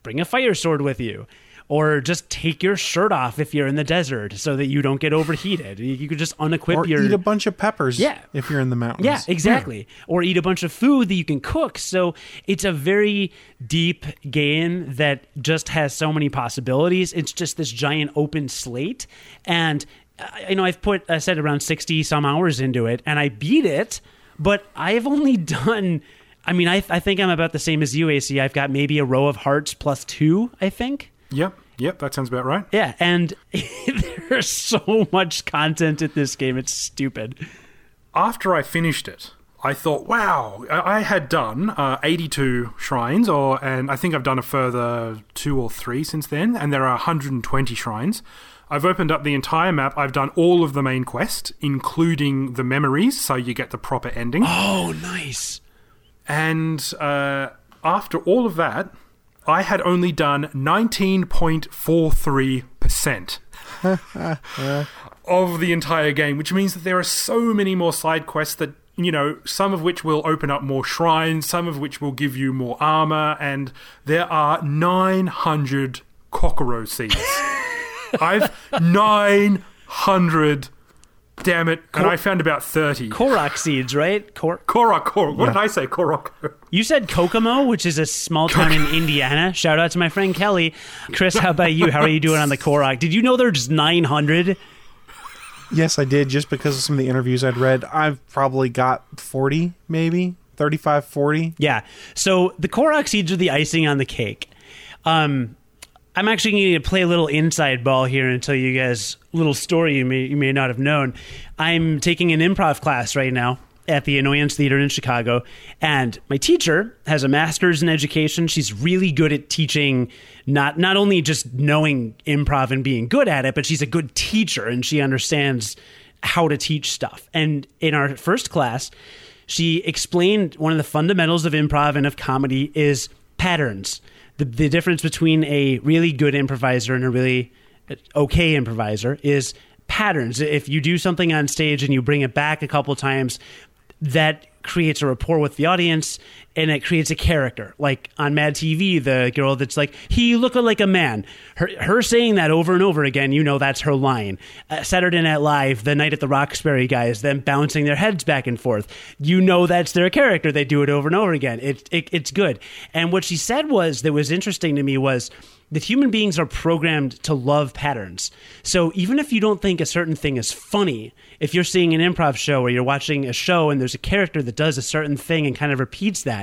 Speaker 1: bring a fire sword with you or just take your shirt off if you're in the desert so that you don't get overheated. You could just unequip your.
Speaker 3: or
Speaker 1: your
Speaker 3: eat a bunch of peppers.
Speaker 1: Yeah.
Speaker 3: if you're in the mountains.
Speaker 1: yeah, exactly. Or eat a bunch of food that you can cook. So it's a very deep game that just has so many possibilities. It's just this giant open slate. And I you know I've put I said around 60 some hours into it and I beat it, but I've only [LAUGHS] done I mean, I, I think I'm about the same as you, AC. I've got maybe a row of hearts plus two, I think.
Speaker 2: Yep, yep, that sounds about right.
Speaker 1: Yeah, and [LAUGHS] there's so much content in this game. It's stupid.
Speaker 2: After I finished it, I thought, wow, I had done uh, 82 shrines, or and I think I've done a further two or three since then, and there are 120 shrines. I've opened up the entire map. I've done all of the main quest, including the memories, so you get the proper ending.
Speaker 1: Oh, nice.
Speaker 2: And uh, after all of that, I had only done 19.43% [LAUGHS] of the entire game, which means that there are so many more side quests that, you know, some of which will open up more shrines, some of which will give you more armor, and there are 900 Kokoro seeds. [LAUGHS] I've 900. Damn it. And I found about 30.
Speaker 1: Korok seeds, right? Kor-
Speaker 2: Korok, Korok. What did I say? Korok. [LAUGHS]
Speaker 1: you said Kokomo, which is a small town in Indiana. Shout out to my friend Kelly. Chris, how about you? How are you doing on the Korok? Did you know there's 900?
Speaker 3: Yes, I did, just because of some of the interviews I'd read. I've probably got 40, maybe 35, 40.
Speaker 1: Yeah. So the Korok seeds are the icing on the cake. Um, I'm actually going to play a little inside ball here and tell you guys a little story you may you may not have known. I'm taking an improv class right now at the Annoyance Theater in Chicago, and my teacher has a master's in education. She's really good at teaching, not not only just knowing improv and being good at it, but she's a good teacher and she understands how to teach stuff. And in our first class, she explained one of the fundamentals of improv and of comedy is patterns. The, the difference between a really good improviser and a really uh, okay improviser is patterns. If you do something on stage and you bring it back a couple times, that creates a rapport with the audience and it creates a character. Like on Mad TV, the girl that's like, he look like a man. Her, her saying that over and over again, you know that's her line. Uh, Saturday Night Live, the night at the Roxbury guys, them bouncing their heads back and forth. You know that's their character. They do it over and over again. It, it, it's good. And what she said was, that was interesting to me was, that human beings are programmed to love patterns. So even if you don't think a certain thing is funny, if you're seeing an improv show or you're watching a show and there's a character that does a certain thing and kind of repeats that,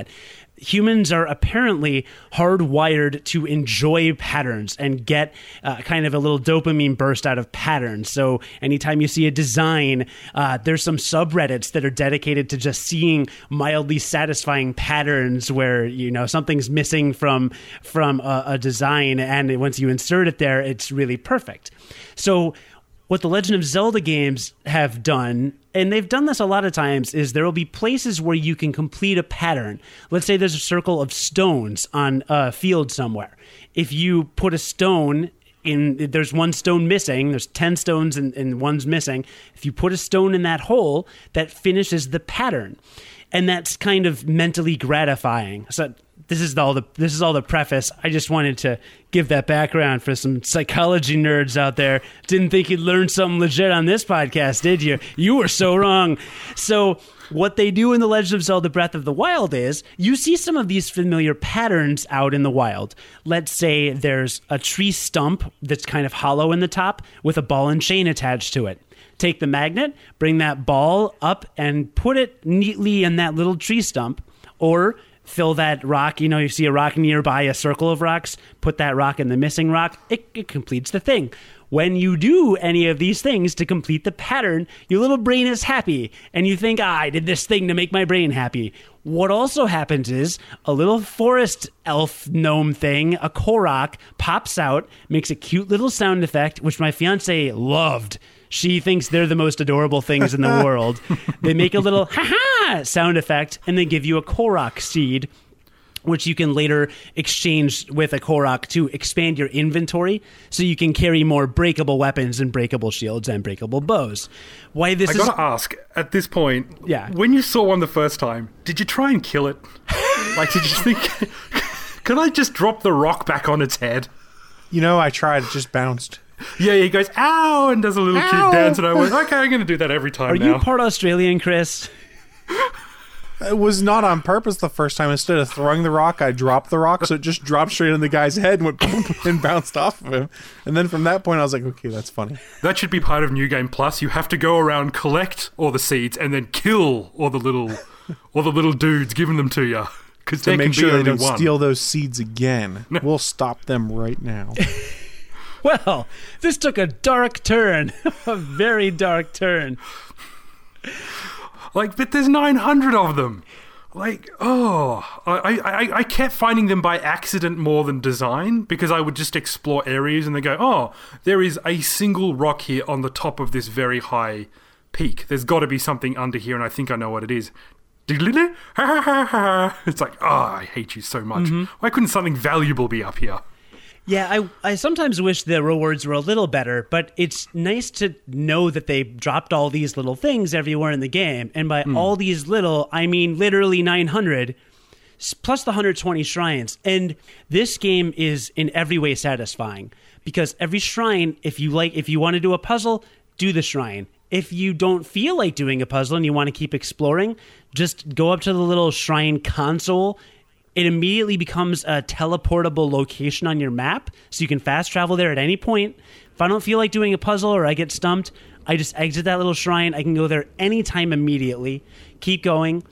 Speaker 1: humans are apparently hardwired to enjoy patterns and get uh, kind of a little dopamine burst out of patterns. So anytime you see a design, uh, there's some subreddits that are dedicated to just seeing mildly satisfying patterns where you know something's missing from from a, a design, and once you insert it there, it's really perfect. So what the Legend of Zelda games have done, and they've done this a lot of times, is there will be places where you can complete a pattern. Let's say there's a circle of stones on a field somewhere. If you put a stone in, there's one stone missing, there's 10 stones and, and one's missing. If you put a stone in that hole, that finishes the pattern. And that's kind of mentally gratifying. So this is all the this is all the preface. I just wanted to give that background for some psychology nerds out there. Didn't think you'd learn something legit on this podcast, did you? You were so wrong. So what they do in the Legend of Zelda Breath of the Wild is you see some of these familiar patterns out in the wild. Let's say there's a tree stump that's kind of hollow in the top with a ball and chain attached to it. Take the magnet, bring that ball up, and put it neatly in that little tree stump. Or fill that rock. You know, you see a rock nearby, a circle of rocks, put that rock in the missing rock, it, it completes the thing. When you do any of these things to complete the pattern, your little brain is happy and you think, ah, I did this thing to make my brain happy. What also happens is a little forest elf gnome thing, a Korok, pops out, makes a cute little sound effect, which my fiance loved. She thinks they're the most adorable things in the [LAUGHS] world. They make a little ha ha sound effect and they give you a Korok seed which you can later exchange with a Korok to expand your inventory so you can carry more breakable weapons and breakable shields and breakable bows. Why this
Speaker 2: I
Speaker 1: is
Speaker 2: gotta ask, at this point,
Speaker 1: Yeah.
Speaker 2: when you saw one the first time, did you try and kill it? [LAUGHS] like, did you think, [LAUGHS] can I just drop the rock back on its head?
Speaker 3: You know, I tried, it just bounced. [LAUGHS]
Speaker 2: Yeah, he goes, ow, and does a little
Speaker 3: Ow.
Speaker 2: cute dance, and I went, okay, I'm gonna do that every time
Speaker 1: Are
Speaker 2: now.
Speaker 1: you part Australian, Chris?
Speaker 3: It was not on purpose the first time. Instead of throwing the rock, I dropped the rock, so it just dropped straight on the guy's head and went [LAUGHS] boom, and bounced off of him. And then from that point, I was like, okay, that's funny.
Speaker 2: that should be part of New Game Plus. You have to go around, collect all the seeds, and then kill all the little, [LAUGHS] all the little dudes giving them to you. Because
Speaker 3: To
Speaker 2: they
Speaker 3: make
Speaker 2: can
Speaker 3: sure
Speaker 2: be
Speaker 3: they don't
Speaker 2: one.
Speaker 3: steal those seeds again. We'll stop them right now. [LAUGHS]
Speaker 1: Well, this took a dark turn, [LAUGHS] a very dark turn.
Speaker 2: Like, but there's 900 of them. Like, oh, I, I, I kept finding them by accident more than design because I would just explore areas and they go, oh, there is a single rock here on the top of this very high peak. There's got to be something under here, and I think I know what it is. [LAUGHS] It's like, oh, I hate you so much. Mm-hmm. Why couldn't something valuable be up here?
Speaker 1: Yeah, I I sometimes wish the rewards were a little better, but it's nice to know that they dropped all these little things everywhere in the game. And by hmm. all these little, I mean literally 900 plus the 120 shrines. And this game is in every way satisfying because every shrine, if you like if you want to do a puzzle, do the shrine. If you don't feel like doing a puzzle and you want to keep exploring, just go up to the little shrine console it immediately becomes a teleportable location on your map so you can fast travel there at any point. If i don't feel like doing a puzzle or i get stumped i just exit that little shrine. I can go there anytime immediately. Keep going.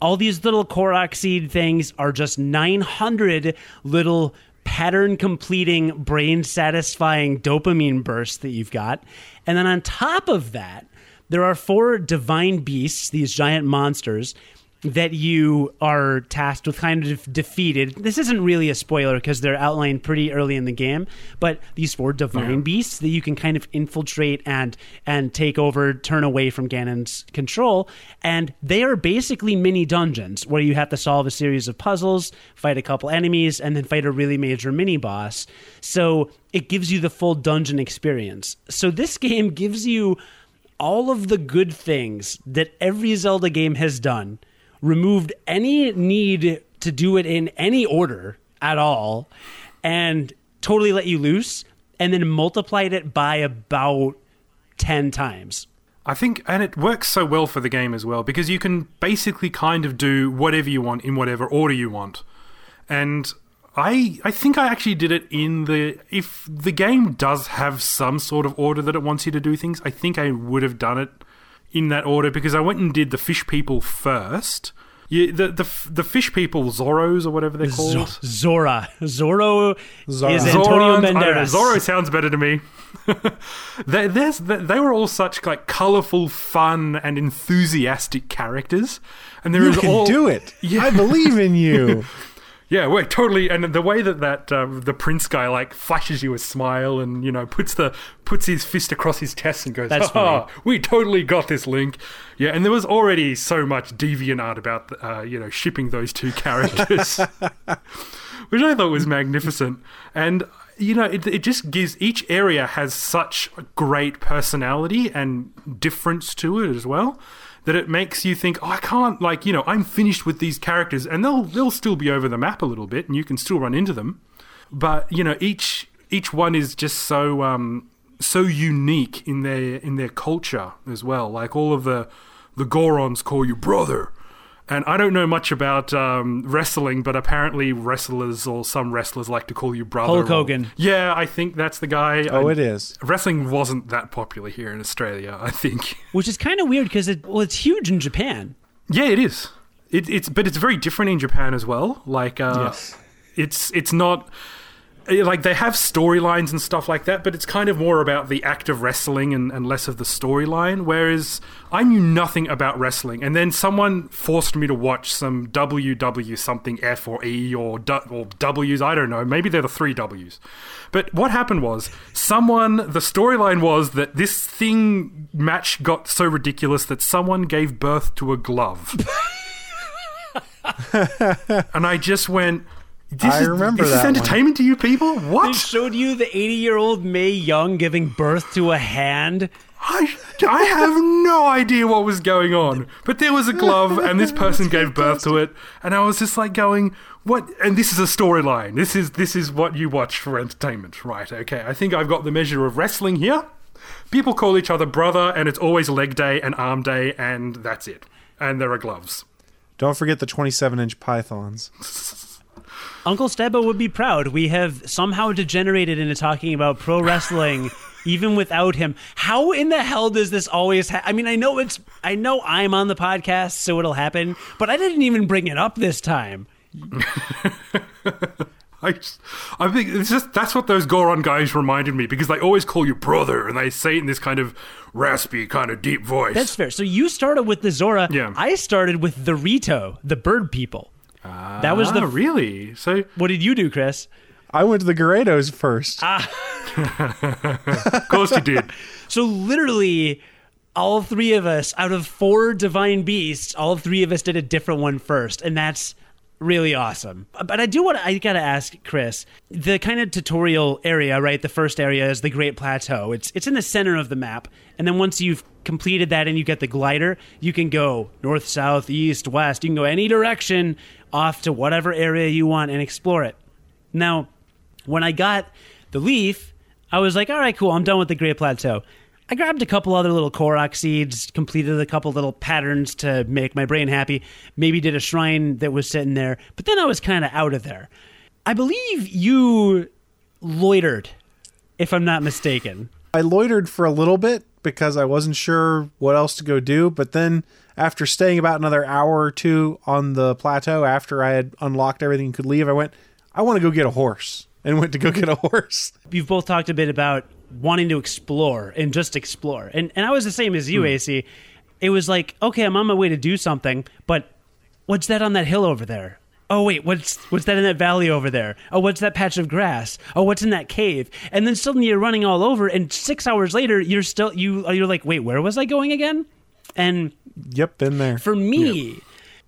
Speaker 1: All these little korok seed things are just 900 little pattern completing brain satisfying dopamine bursts that you've got. And then on top of that there are four divine beasts these giant monsters that you are tasked with kind of defeated. This isn't really a spoiler because they're outlined pretty early in the game, but these four divine beasts that you can kind of infiltrate and and take over, turn away from Ganon's control, and they are basically mini dungeons where you have to solve a series of puzzles, fight a couple enemies, and then fight a really major mini boss. So it gives you the full dungeon experience. So this [LAUGHS] game gives you all of the good things that every Zelda game has done, removed any need to do it in any order at all, and totally let you loose, and then multiplied it by about 10 times.
Speaker 2: I think, and it works so well for the game as well because you can basically kind of do whatever you want in whatever order you want. And I, I think I actually did it in the. If the game does have some sort of order that it wants you to do things, I think I would have done it in that order because I went and did the fish people first. Yeah, the the the fish people, Zorros or whatever they're called.
Speaker 1: Z- Zora. Zorro
Speaker 3: Zora.
Speaker 1: is Antonio
Speaker 2: Zorons? I don't know,
Speaker 1: Banderas.
Speaker 2: Zorro sounds better to me. [LAUGHS] they, there's, they, they were all such like colorful, fun, and enthusiastic characters, and there
Speaker 3: You
Speaker 2: is
Speaker 3: can
Speaker 2: all
Speaker 3: do it. [LAUGHS]
Speaker 2: Yeah.
Speaker 3: I believe in you. [LAUGHS]
Speaker 2: yeah, we're totally. And the way that that uh, the prince guy like flashes you a smile and you know puts the puts his fist across his chest and goes,
Speaker 1: That's
Speaker 2: "Ha,
Speaker 1: funny.
Speaker 2: we totally got this, Link." Yeah, and there was already so much deviant art about uh, you know shipping those two characters. [LAUGHS] which I thought was magnificent. And you know, it, it just gives each area has such great personality and difference to it as well that it makes you think, oh, I can't like you know, I'm finished with these characters, and they'll they'll still be over the map a little bit, and you can still run into them. But you know, each each one is just so um, so unique in their in their culture as well. Like all of the the Gorons call you brother. And I don't know much about um, wrestling, but apparently wrestlers or some wrestlers like to call you brother.
Speaker 1: Hulk
Speaker 2: or-
Speaker 1: Hogan.
Speaker 2: yeah, I think that's the guy.
Speaker 3: Oh,
Speaker 2: I-
Speaker 3: it is.
Speaker 2: Wrestling wasn't that popular here in Australia, I think. [LAUGHS]
Speaker 1: Which is kind of weird because it, well, it's huge in Japan.
Speaker 2: Yeah, it is. It, it's but it's very different in Japan as well. Like, uh,
Speaker 3: Yes.
Speaker 2: it's it's not like they have storylines and stuff like that, but it's kind of more about the act of wrestling and, and less of the storyline. Whereas I knew nothing about wrestling, and then someone forced me to watch some WW something F or E or or W's. I don't know. Maybe they're the three W's. But what happened was someone. The storyline was that this thing match got so ridiculous that someone gave birth to a glove. [LAUGHS] and I just went. This
Speaker 3: I
Speaker 2: is,
Speaker 3: remember
Speaker 2: is this
Speaker 3: that one.
Speaker 2: entertainment to you people? What?
Speaker 1: They
Speaker 2: What?
Speaker 1: showed you the 80 year old Mae Young giving birth to a hand.
Speaker 2: I, I have no idea what was going on. But there was a glove, and this person gave birth to it, and I was just like going, "What?" And this is a storyline. This is this is what you watch for entertainment, right? Okay, I think I've got the measure of wrestling here. People call each other brother, and it's always leg day and arm day, and that's it. And there are gloves.
Speaker 3: Don't forget the 27 inch pythons. [LAUGHS]
Speaker 1: Uncle Stebo would be proud. We have somehow degenerated into talking about pro wrestling [LAUGHS] even without him. How in the hell does this always ha- I mean, I know it's I know I'm on the podcast so it'll happen, but I didn't even bring it up this time. [LAUGHS]
Speaker 2: I, just, I think it's just that's what those Goron guys reminded me because they always call you brother, and they say it in this kind of raspy, kind of deep voice.
Speaker 1: That's fair. So you started with the Zora.
Speaker 2: Yeah.
Speaker 1: I started with the Rito, the bird people. That was
Speaker 2: Ah,
Speaker 1: the
Speaker 2: really. So
Speaker 1: What did you do, Chris?
Speaker 3: I went to the Gerudos first. [LAUGHS]
Speaker 2: of course you did.
Speaker 1: So literally all three of us, out of four divine beasts, all three of us did a different one first, and that's really awesome. But I do want to, I got to ask Chris, the kind of tutorial area, right? The first area is the Great Plateau. It's it's in the center of the map, and then once you've completed that and you get the glider, you can go north, south, east, west. You can go any direction off to whatever area you want and explore it. Now, when I got the leaf, I was like, all right, cool, I'm done with the Great Plateau. I grabbed a couple other little Korok seeds, completed a couple little patterns to make my brain happy, maybe did a shrine that was sitting there, but then I was kind of out of there. I believe you loitered, if I'm not mistaken.
Speaker 3: I loitered for a little bit because I wasn't sure what else to go do, but then after staying about another hour or two on the plateau after I had unlocked everything and could leave, I went, I want to go get a horse and went to go get a horse.
Speaker 1: You've both talked a bit about wanting to explore and just explore. And and I was the same as you, hmm. AC. It was like, okay, I'm on my way to do something, but what's that on that hill over there? Oh wait, what's what's that in that valley over there? Oh, what's that patch of grass? Oh, what's in that cave? And then suddenly you're running all over, and six hours later, you're still you you're like, wait, where was I going again? And
Speaker 3: Yep, been there.
Speaker 1: for me,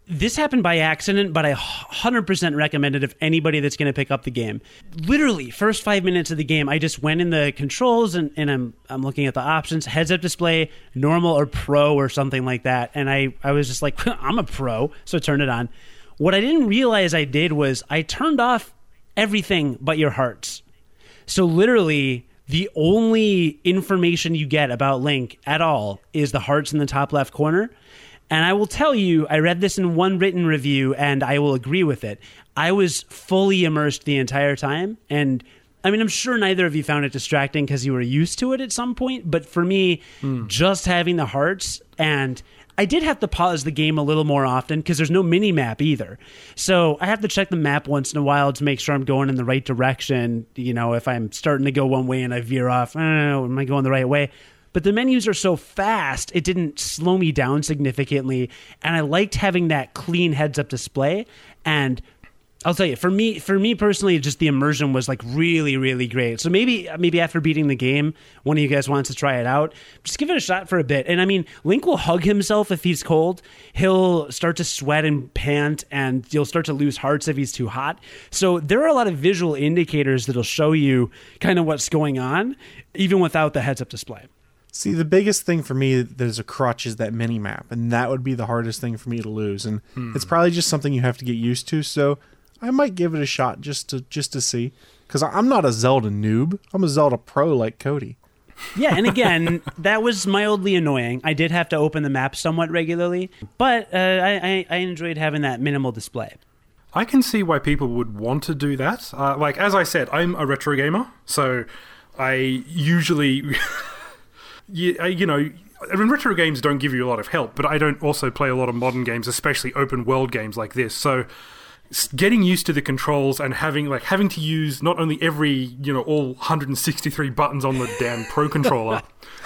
Speaker 1: this happened by accident, but I 100% recommend it if anybody that's going to pick up the game. Literally, first five minutes of the game, I just went in the controls and, and I'm, I'm looking at the options heads up display, normal or pro or something like that. And I, I was just like, [LAUGHS] I'm a pro, so turn it on. What I didn't realize I did was I turned off everything but your hearts. So literally, the only information you get about Link at all is the hearts in the top left corner. And I will tell you, I read this in one written review and I will agree with it. I was fully immersed the entire time. And I mean, I'm sure neither of you found it distracting because you were used to it at some point. But for me, hmm. just having the hearts and I did have to pause the game a little more often because there's no mini map either. So I have to check the map once in a while to make sure I'm going in the right direction. You know, if I'm starting to go one way and I veer off, I know, am I going the right way? But the menus are so fast, it didn't slow me down significantly. And I liked having that clean heads up display. And I'll tell you, for me, for me personally, just the immersion was like really, really great. So maybe, maybe after beating the game, one of you guys wants to try it out. Just give it a shot for a bit. And I mean, Link will hug himself if he's cold. He'll start to sweat and pant, and you'll start to lose hearts if he's too hot. So there are a lot of visual indicators that'll show you kind of what's going on, even without the heads-up display.
Speaker 3: See, the biggest thing for me that is a crutch is that mini map, and that would be the hardest thing for me to lose. And hmm. it's probably just something you have to get used to. So I might give it a shot just to just to see, because I'm not a Zelda noob. I'm a Zelda pro like Cody.
Speaker 1: Yeah, and again, that was mildly annoying. I did have to open the map somewhat regularly, but uh, I, I, I enjoyed having that minimal display.
Speaker 2: I can see why people would want to do that. Uh, like as I said, I'm a retro gamer, so I usually, [LAUGHS] you, uh, you know, I mean, retro games don't give you a lot of help, but I don't also play a lot of modern games, especially open world games like this. So s- getting used to the controls and having like having to use not only every you know all 163 buttons on the damn pro [LAUGHS] controller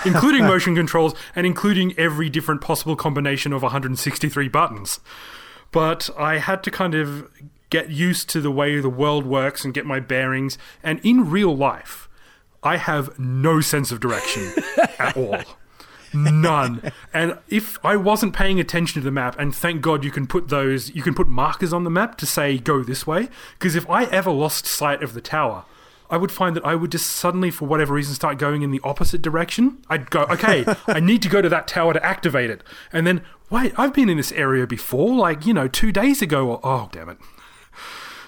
Speaker 2: including motion controls and including every different possible combination of 163 buttons but I had to kind of get used to the way the world works and get my bearings. And in real life, I have no sense of direction at all. [LAUGHS] None. And if I wasn't paying attention to the map, and thank God you can put those, you can put markers on the map to say go this way, because if I ever lost sight of the tower, I would find that I would just suddenly, for whatever reason, start going in the opposite direction. I'd go, okay, [LAUGHS] I need to go to that tower to activate it. And then, wait, I've been in this area before, like, you know, two days ago. Or, oh, damn it.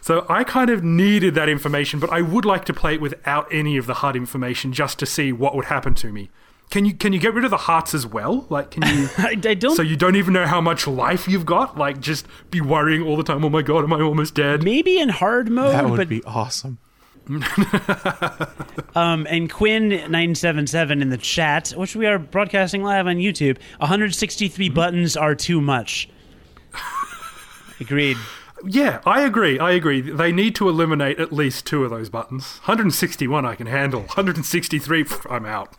Speaker 2: So I kind of needed that information, but I would like to play it without any of the HUD information just to see what would happen to me. Can you can you get rid of the hearts as well? Like, can you? [LAUGHS]
Speaker 1: I, I don't.
Speaker 2: so you don't even know how much life you've got? Like, just be worrying all the time. Oh my god, am I almost dead?
Speaker 1: maybe in hard mode,
Speaker 3: That would
Speaker 1: but
Speaker 3: be awesome. [LAUGHS]
Speaker 1: Um, and Quinn977 in the chat, which we are broadcasting live on YouTube, 163
Speaker 2: Mm-hmm.
Speaker 1: buttons are too much. Agreed.
Speaker 2: Yeah, I agree. I agree. They need to eliminate at least two of those buttons. 161 I can handle. 163 I'm out.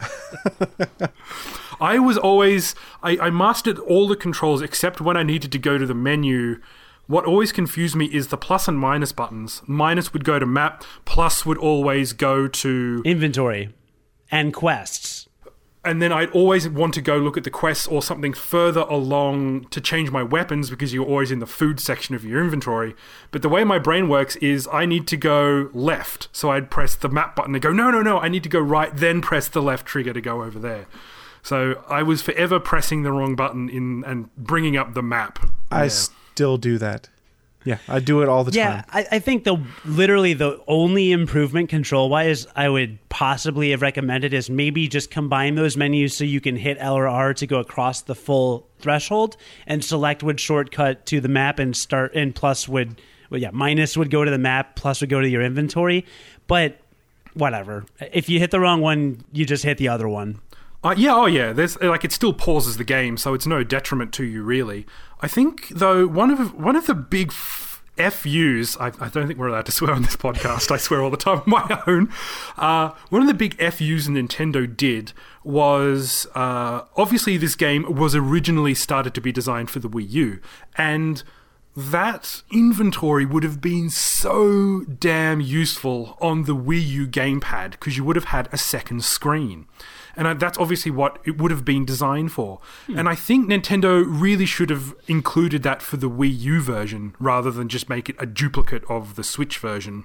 Speaker 2: [LAUGHS] I was always I, I mastered all the controls except when I needed to go to the menu. What always confused me is the plus and minus buttons. Minus would go to map, plus would always go to
Speaker 1: Inventory and quests.
Speaker 2: And then I'd always want to go look at the quests or something further along to change my weapons because you're always in the food section of your inventory. But the way my brain works is I need to go left. So I'd press the map button and go, no, no, no, I need to go right, then press the left trigger to go over there. So I was forever pressing the wrong button in and bringing up the map.
Speaker 3: I
Speaker 2: Yeah.
Speaker 3: still do that. Yeah, I do it all the
Speaker 1: Yeah,
Speaker 3: time.
Speaker 1: I, I think the literally the only improvement control wise I would possibly have recommended is maybe just combine those menus so you can hit L or R to go across the full threshold and select would shortcut to the map and start and plus would well yeah minus would go to the map plus would go to your inventory but whatever if you hit the wrong one you just hit the other one
Speaker 2: Uh, yeah, oh yeah. There's like it still pauses the game, so it's no detriment to you really. I think though one of one of the big FUs. I, I don't think we're allowed to swear on this podcast. I swear all the time on my own. Uh, one of the big FUs Nintendo did was uh, obviously this game was originally started to be designed for the Wii U, and that inventory would have been so damn useful on the Wii U gamepad because you would have had a second screen. And that's obviously what it would have been designed for. And I think Nintendo really should have included that for the Wii U version rather than just make it a duplicate of the Switch version.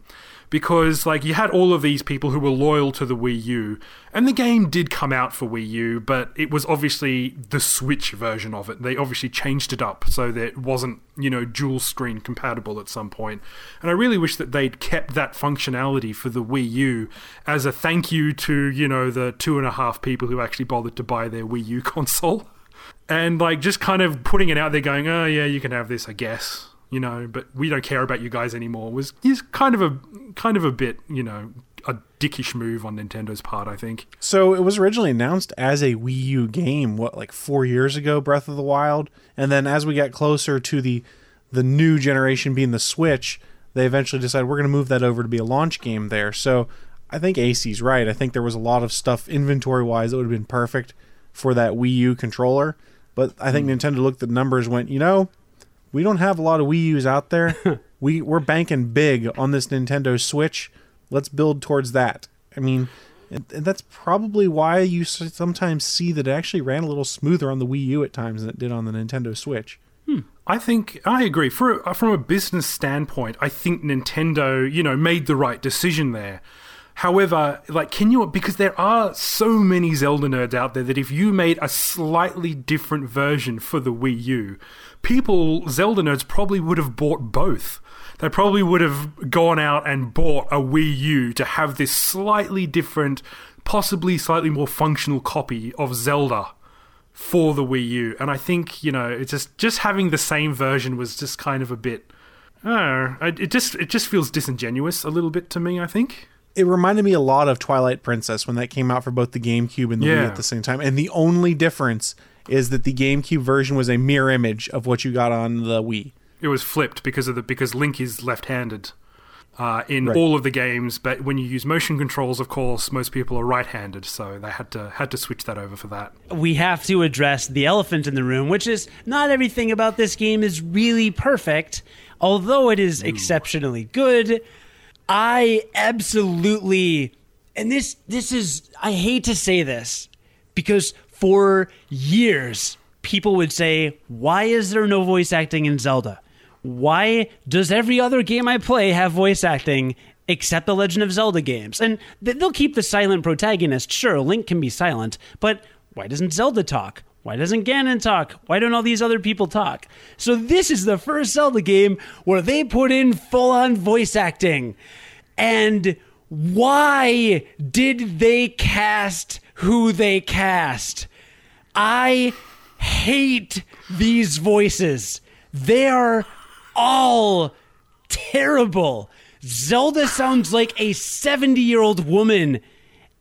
Speaker 2: Because, like, you had all of these people who were loyal to the Wii U, and the game did come out for Wii U, but it was obviously the Switch version of it. They obviously changed it up so that it wasn't, you know, dual screen compatible at some point. And I really wish that they'd kept that functionality for the Wii U as a thank you to, you know, the two and a half people who actually bothered to buy their Wii U [LAUGHS] console. And, like, just kind of putting it out there going, oh, yeah, you can have this, I guess. You know, but we don't care about you guys anymore. Was is kind of a kind of a bit, you know, a dickish move on Nintendo's part, I think.
Speaker 3: So it was originally announced as a Wii U game, what like four years ago, Breath of the Wild, and then as we got closer to the the new generation being the Switch, they eventually decided we're going to move that over to be a launch game there. So I think AC's right. I think there was a lot of stuff inventory wise that would have been perfect for that Wii U controller, but I think hmm. Nintendo looked at the numbers, went, you know, we don't have a lot of Wii U's out there. [LAUGHS] we we're banking big on this Nintendo Switch. Let's build towards that. I mean, and, and that's probably why you sometimes see that it actually ran a little smoother on the Wii U at times than it did on the Nintendo Switch. Hmm.
Speaker 2: I think I agree. For uh, from a business standpoint, I think Nintendo, you know, made the right decision there. However, like, can you because there are so many Zelda nerds out there that if you made a slightly different version for the Wii U, people Zelda nerds probably would have bought both. They probably would have gone out and bought a Wii U to have this slightly different, possibly slightly more functional copy of Zelda for the Wii U. And I think you know, it's just just having the same version was just kind of a bit. Uh, it just it just feels disingenuous a little bit to me. I think.
Speaker 3: It reminded me a lot of Twilight Princess when that came out for both the GameCube and the Wii at the same time. And the only difference is that the GameCube version was a mirror image of what you got on the Wii.
Speaker 2: It was flipped because of the because Link is left-handed uh, in
Speaker 3: Right.
Speaker 2: all of the games, but when you use motion controls, of course, most people are right-handed, so they had to had to switch that over for that.
Speaker 1: we have to address the elephant in the room, which is not everything about this game is really perfect, although it is exceptionally good. I absolutely and this this is I hate to say this because for years people would say, "Why is there no voice acting in Zelda? Why does every other game I play have voice acting except the Legend of Zelda games?" And they'll keep the silent protagonist. Sure, Link can be silent, but why doesn't Zelda talk? Why doesn't Ganon talk? Why don't all these other people talk? So this is the first Zelda game where they put in full-on voice acting. And why did they cast who they cast? I hate these voices. They are all terrible. Zelda sounds like a 70 year old woman.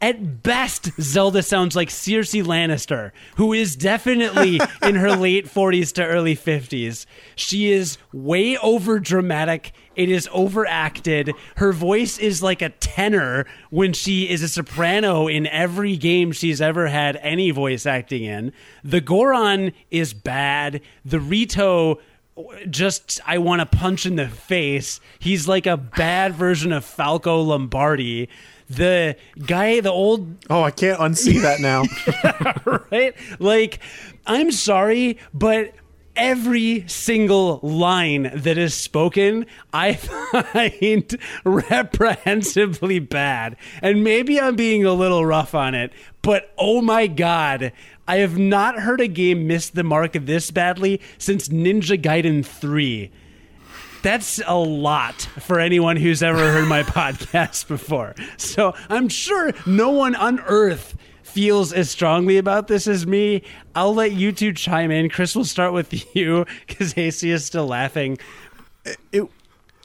Speaker 1: At best, Zelda sounds like Cersei Lannister, who is definitely [LAUGHS] in her late 40s to early 50s. She is way over dramatic. It is overacted. Her voice is like a tenor when she is a soprano in every game she's ever had any voice acting in. The Goron is bad. The Rito just I want to punch in the face. He's like a bad version of Falco Lombardi. The guy, the old
Speaker 3: Oh, I can't unsee that now. [LAUGHS]
Speaker 1: right? Like, I'm sorry, but every single line that is spoken, I [LAUGHS] find reprehensibly bad. And maybe I'm being a little rough on it, but oh my God, I have not heard a game miss the mark this badly since Ninja Gaiden 3. That's a lot for anyone who's ever heard my [LAUGHS] podcast before. So I'm sure no one on earth feels as strongly about this as me. I'll let you two chime in. Chris, we'll start with [LAUGHS] you because AC is still laughing.
Speaker 3: it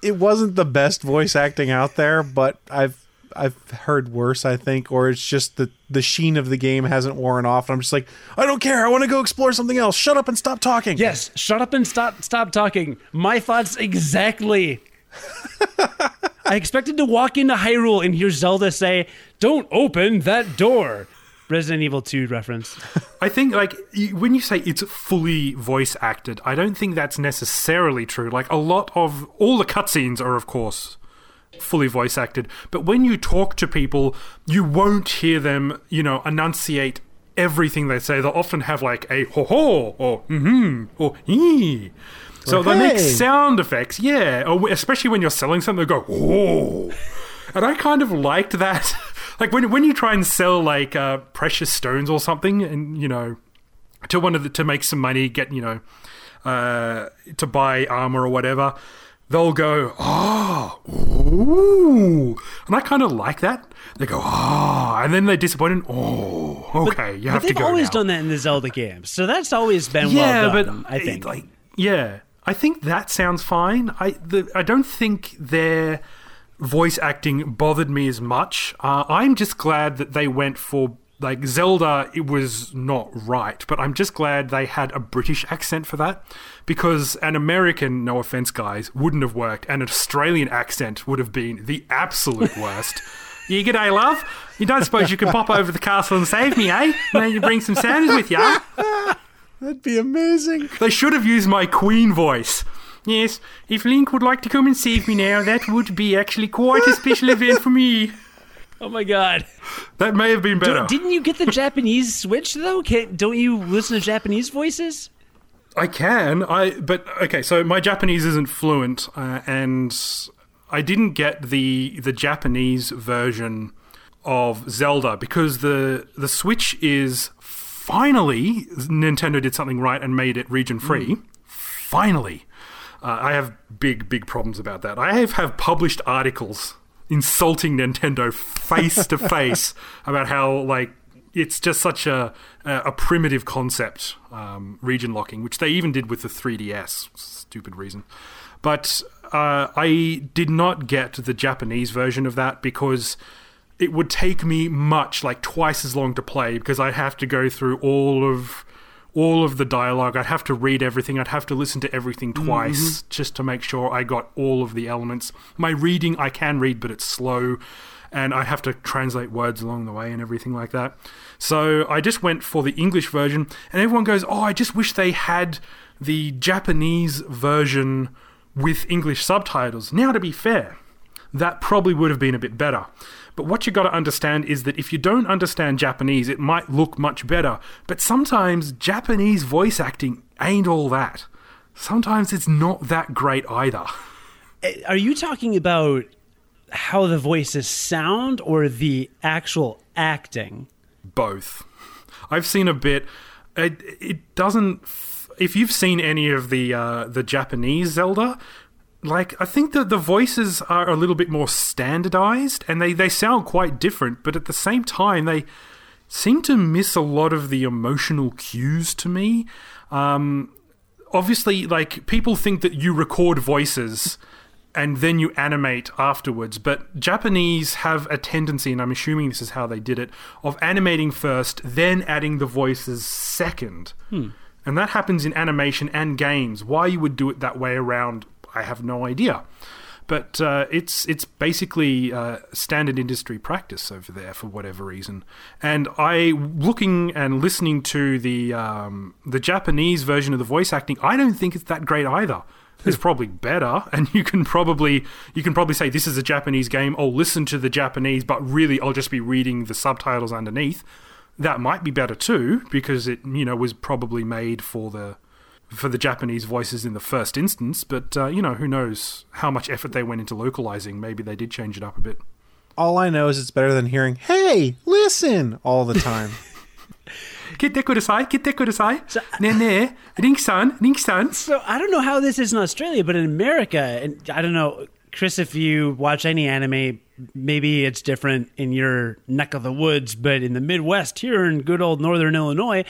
Speaker 3: it wasn't the best voice acting out there, but I've I've heard worse, I think, or it's just the the sheen of the game hasn't worn off. And I'm just like, I don't care. I want to go explore something else. Shut up and stop talking.
Speaker 1: Yes, shut up and stop stop talking. My thoughts exactly. [LAUGHS] I expected to walk into Hyrule and hear Zelda say, "Don't open that door." Resident Evil 2 reference.
Speaker 2: I think like when you say it's fully voice acted, I don't think that's necessarily true. Like a lot of all the cutscenes are, of course, fully voice acted, but when you talk to people, you won't hear them, you know, enunciate everything they say. They'll often have like a ho ho or mm-hmm or ee. So
Speaker 3: Or,
Speaker 2: they make sound effects, yeah. Or especially when you're selling something, they go oh. And I kind of liked that. [LAUGHS] like when when you try and sell like uh, precious stones or something, and you know, to one of the to make some money, get you know, uh, to buy armor or whatever, they'll go oh, ooh, and I kind of like that. They go oh, and then they're disappointed. Oh, okay, you
Speaker 1: But
Speaker 2: have to
Speaker 1: they've always
Speaker 2: now.
Speaker 1: done that in the Zelda games, so that's always been
Speaker 2: Yeah,
Speaker 1: well done.
Speaker 2: but
Speaker 1: I
Speaker 2: it-
Speaker 1: think.
Speaker 2: like yeah, I think that sounds fine. I the I don't think their voice acting bothered me as much. Uh, I'm just glad that they went for like Zelda. It was not right, but I'm just glad they had a British accent for that because an American, no offense, guys, wouldn't have worked, and an Australian accent would have been the absolute worst. [LAUGHS] You g'day, love. You don't suppose you can pop over to the castle and save me, eh? Maybe you bring some sanders with you. [LAUGHS]
Speaker 3: That'd be amazing.
Speaker 2: They should have used my Queen voice. Yes, if Link would like to come and save me now, that would be actually quite a special event for me.
Speaker 1: Oh my god!
Speaker 2: That may have been better.
Speaker 1: Didn't you get the Japanese switch though? Can, don't you listen to Japanese voices?
Speaker 2: I can. I but okay. So my Japanese isn't fluent, uh, and I didn't get the the Japanese version of Zelda because the the Switch is finally Nintendo did something right and made it region free. Finally, uh, I have big big problems about that. I have have published articles insulting Nintendo face to face [LAUGHS] about how like it's just such a a, primitive concept, um, region locking, which they even did with the 3DS. Stupid reason, but uh, I did not get the Japanese version of that because it would take me much like twice as long to play because I'd have to go through all of all of the dialogue. I'd have to read everything. I'd have to listen to everything mm-hmm. twice just to make sure I got all of the elements. My reading I can read, but it's slow, and I have to translate words along the way and everything like that. So I just went for the English version, and everyone goes, "Oh, I just wish they had the Japanese version with English subtitles." Now, to be fair, that probably would have been a bit better. But what you got to understand is that if you don't understand Japanese, it might look much better. But sometimes Japanese voice acting ain't all that. Sometimes it's not that great either.
Speaker 1: Are you talking about how the voices sound or the actual acting?
Speaker 2: Both. I've seen a bit. It, it doesn't. f- If you've seen any of the uh, the Japanese Zelda, like I think that the voices are a little bit more standardized and they, they sound quite different, but at the same time they seem to miss a lot of the emotional cues to me. Um, obviously, like people think that you record voices and then you animate afterwards, but Japanese have a tendency, and I'm assuming this is how they did it, of animating first, then adding the voices second. And that happens in animation and games. Why you would do it that way around, I have no idea. but uh, it's it's basically uh, standard industry practice over there for whatever reason. And I looking and listening to the um, the Japanese version of the voice acting, I don't think it's that great either. It's probably better, [LAUGHS] and you can probably you can probably say this is a Japanese game. I'll listen to the Japanese, but really I'll just be reading the subtitles underneath. That might be better too, because it you know was probably made for the for the Japanese voices in the first instance, but uh, you know, who knows how much effort they went into localizing. Maybe they did change it up a bit.
Speaker 3: All I know is it's better than hearing, hey, listen, all the time. [LAUGHS]
Speaker 2: Kite kudasai, kite kudasai. So, ne ne, ring-san, ring-san.
Speaker 1: So I don't know how this is in Australia, but in America, and I don't know, Chris, if you watch any anime, maybe it's different in your neck of the woods, but in the Midwest here in good old Northern Illinois,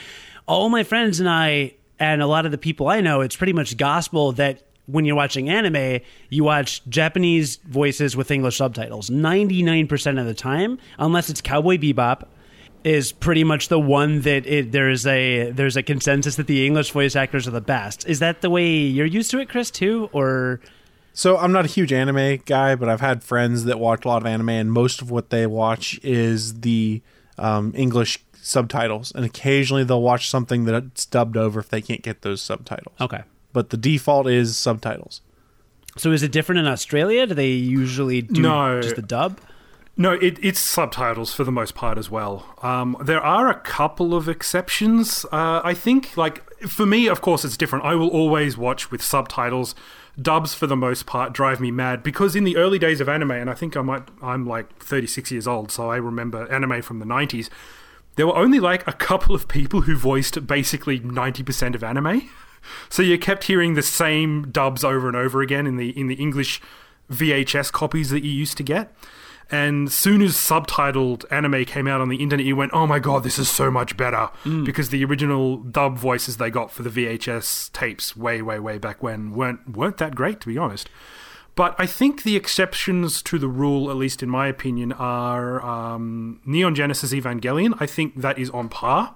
Speaker 1: all my friends and I and a lot of the people I know, it's pretty much gospel that when you're watching anime, you watch Japanese voices with English subtitles 99% of the time, unless it's Cowboy Bebop is pretty much the one that it, there's a there's a consensus that the English voice actors are the best. Is that the way you're used to it, Chris, too, or
Speaker 3: So I'm not a huge anime guy, but I've had friends that watch a lot of anime, and most of what they watch is the um, English subtitles, and occasionally they'll watch something that's dubbed over if they can't get those subtitles.
Speaker 1: okay?
Speaker 3: But the default is subtitles.
Speaker 1: So is it different in Australia? Do they usually do
Speaker 2: No.
Speaker 1: just the dub?
Speaker 2: No, it, it's subtitles for the most part as well. Um, there are a couple of exceptions. Uh, I think, like for me, of course, it's different. I will always watch with subtitles. Dubs, for the most part, drive me mad because in the early days of anime, and I think I might, I'm like 36 years old, so I remember anime from the 90s. There were only like a couple of people who voiced basically 90% of anime. So you kept hearing the same dubs over and over again in the in the English VHS copies that you used to get. And soon as subtitled anime came out on the internet, you went, "Oh my god, this is so much better!" Mm. Because the original dub voices they got for the VHS tapes, way, way, way back when, weren't weren't that great, to be honest. But I think the exceptions to the rule, at least in my opinion, are um, Neon Genesis Evangelion. I think that is on par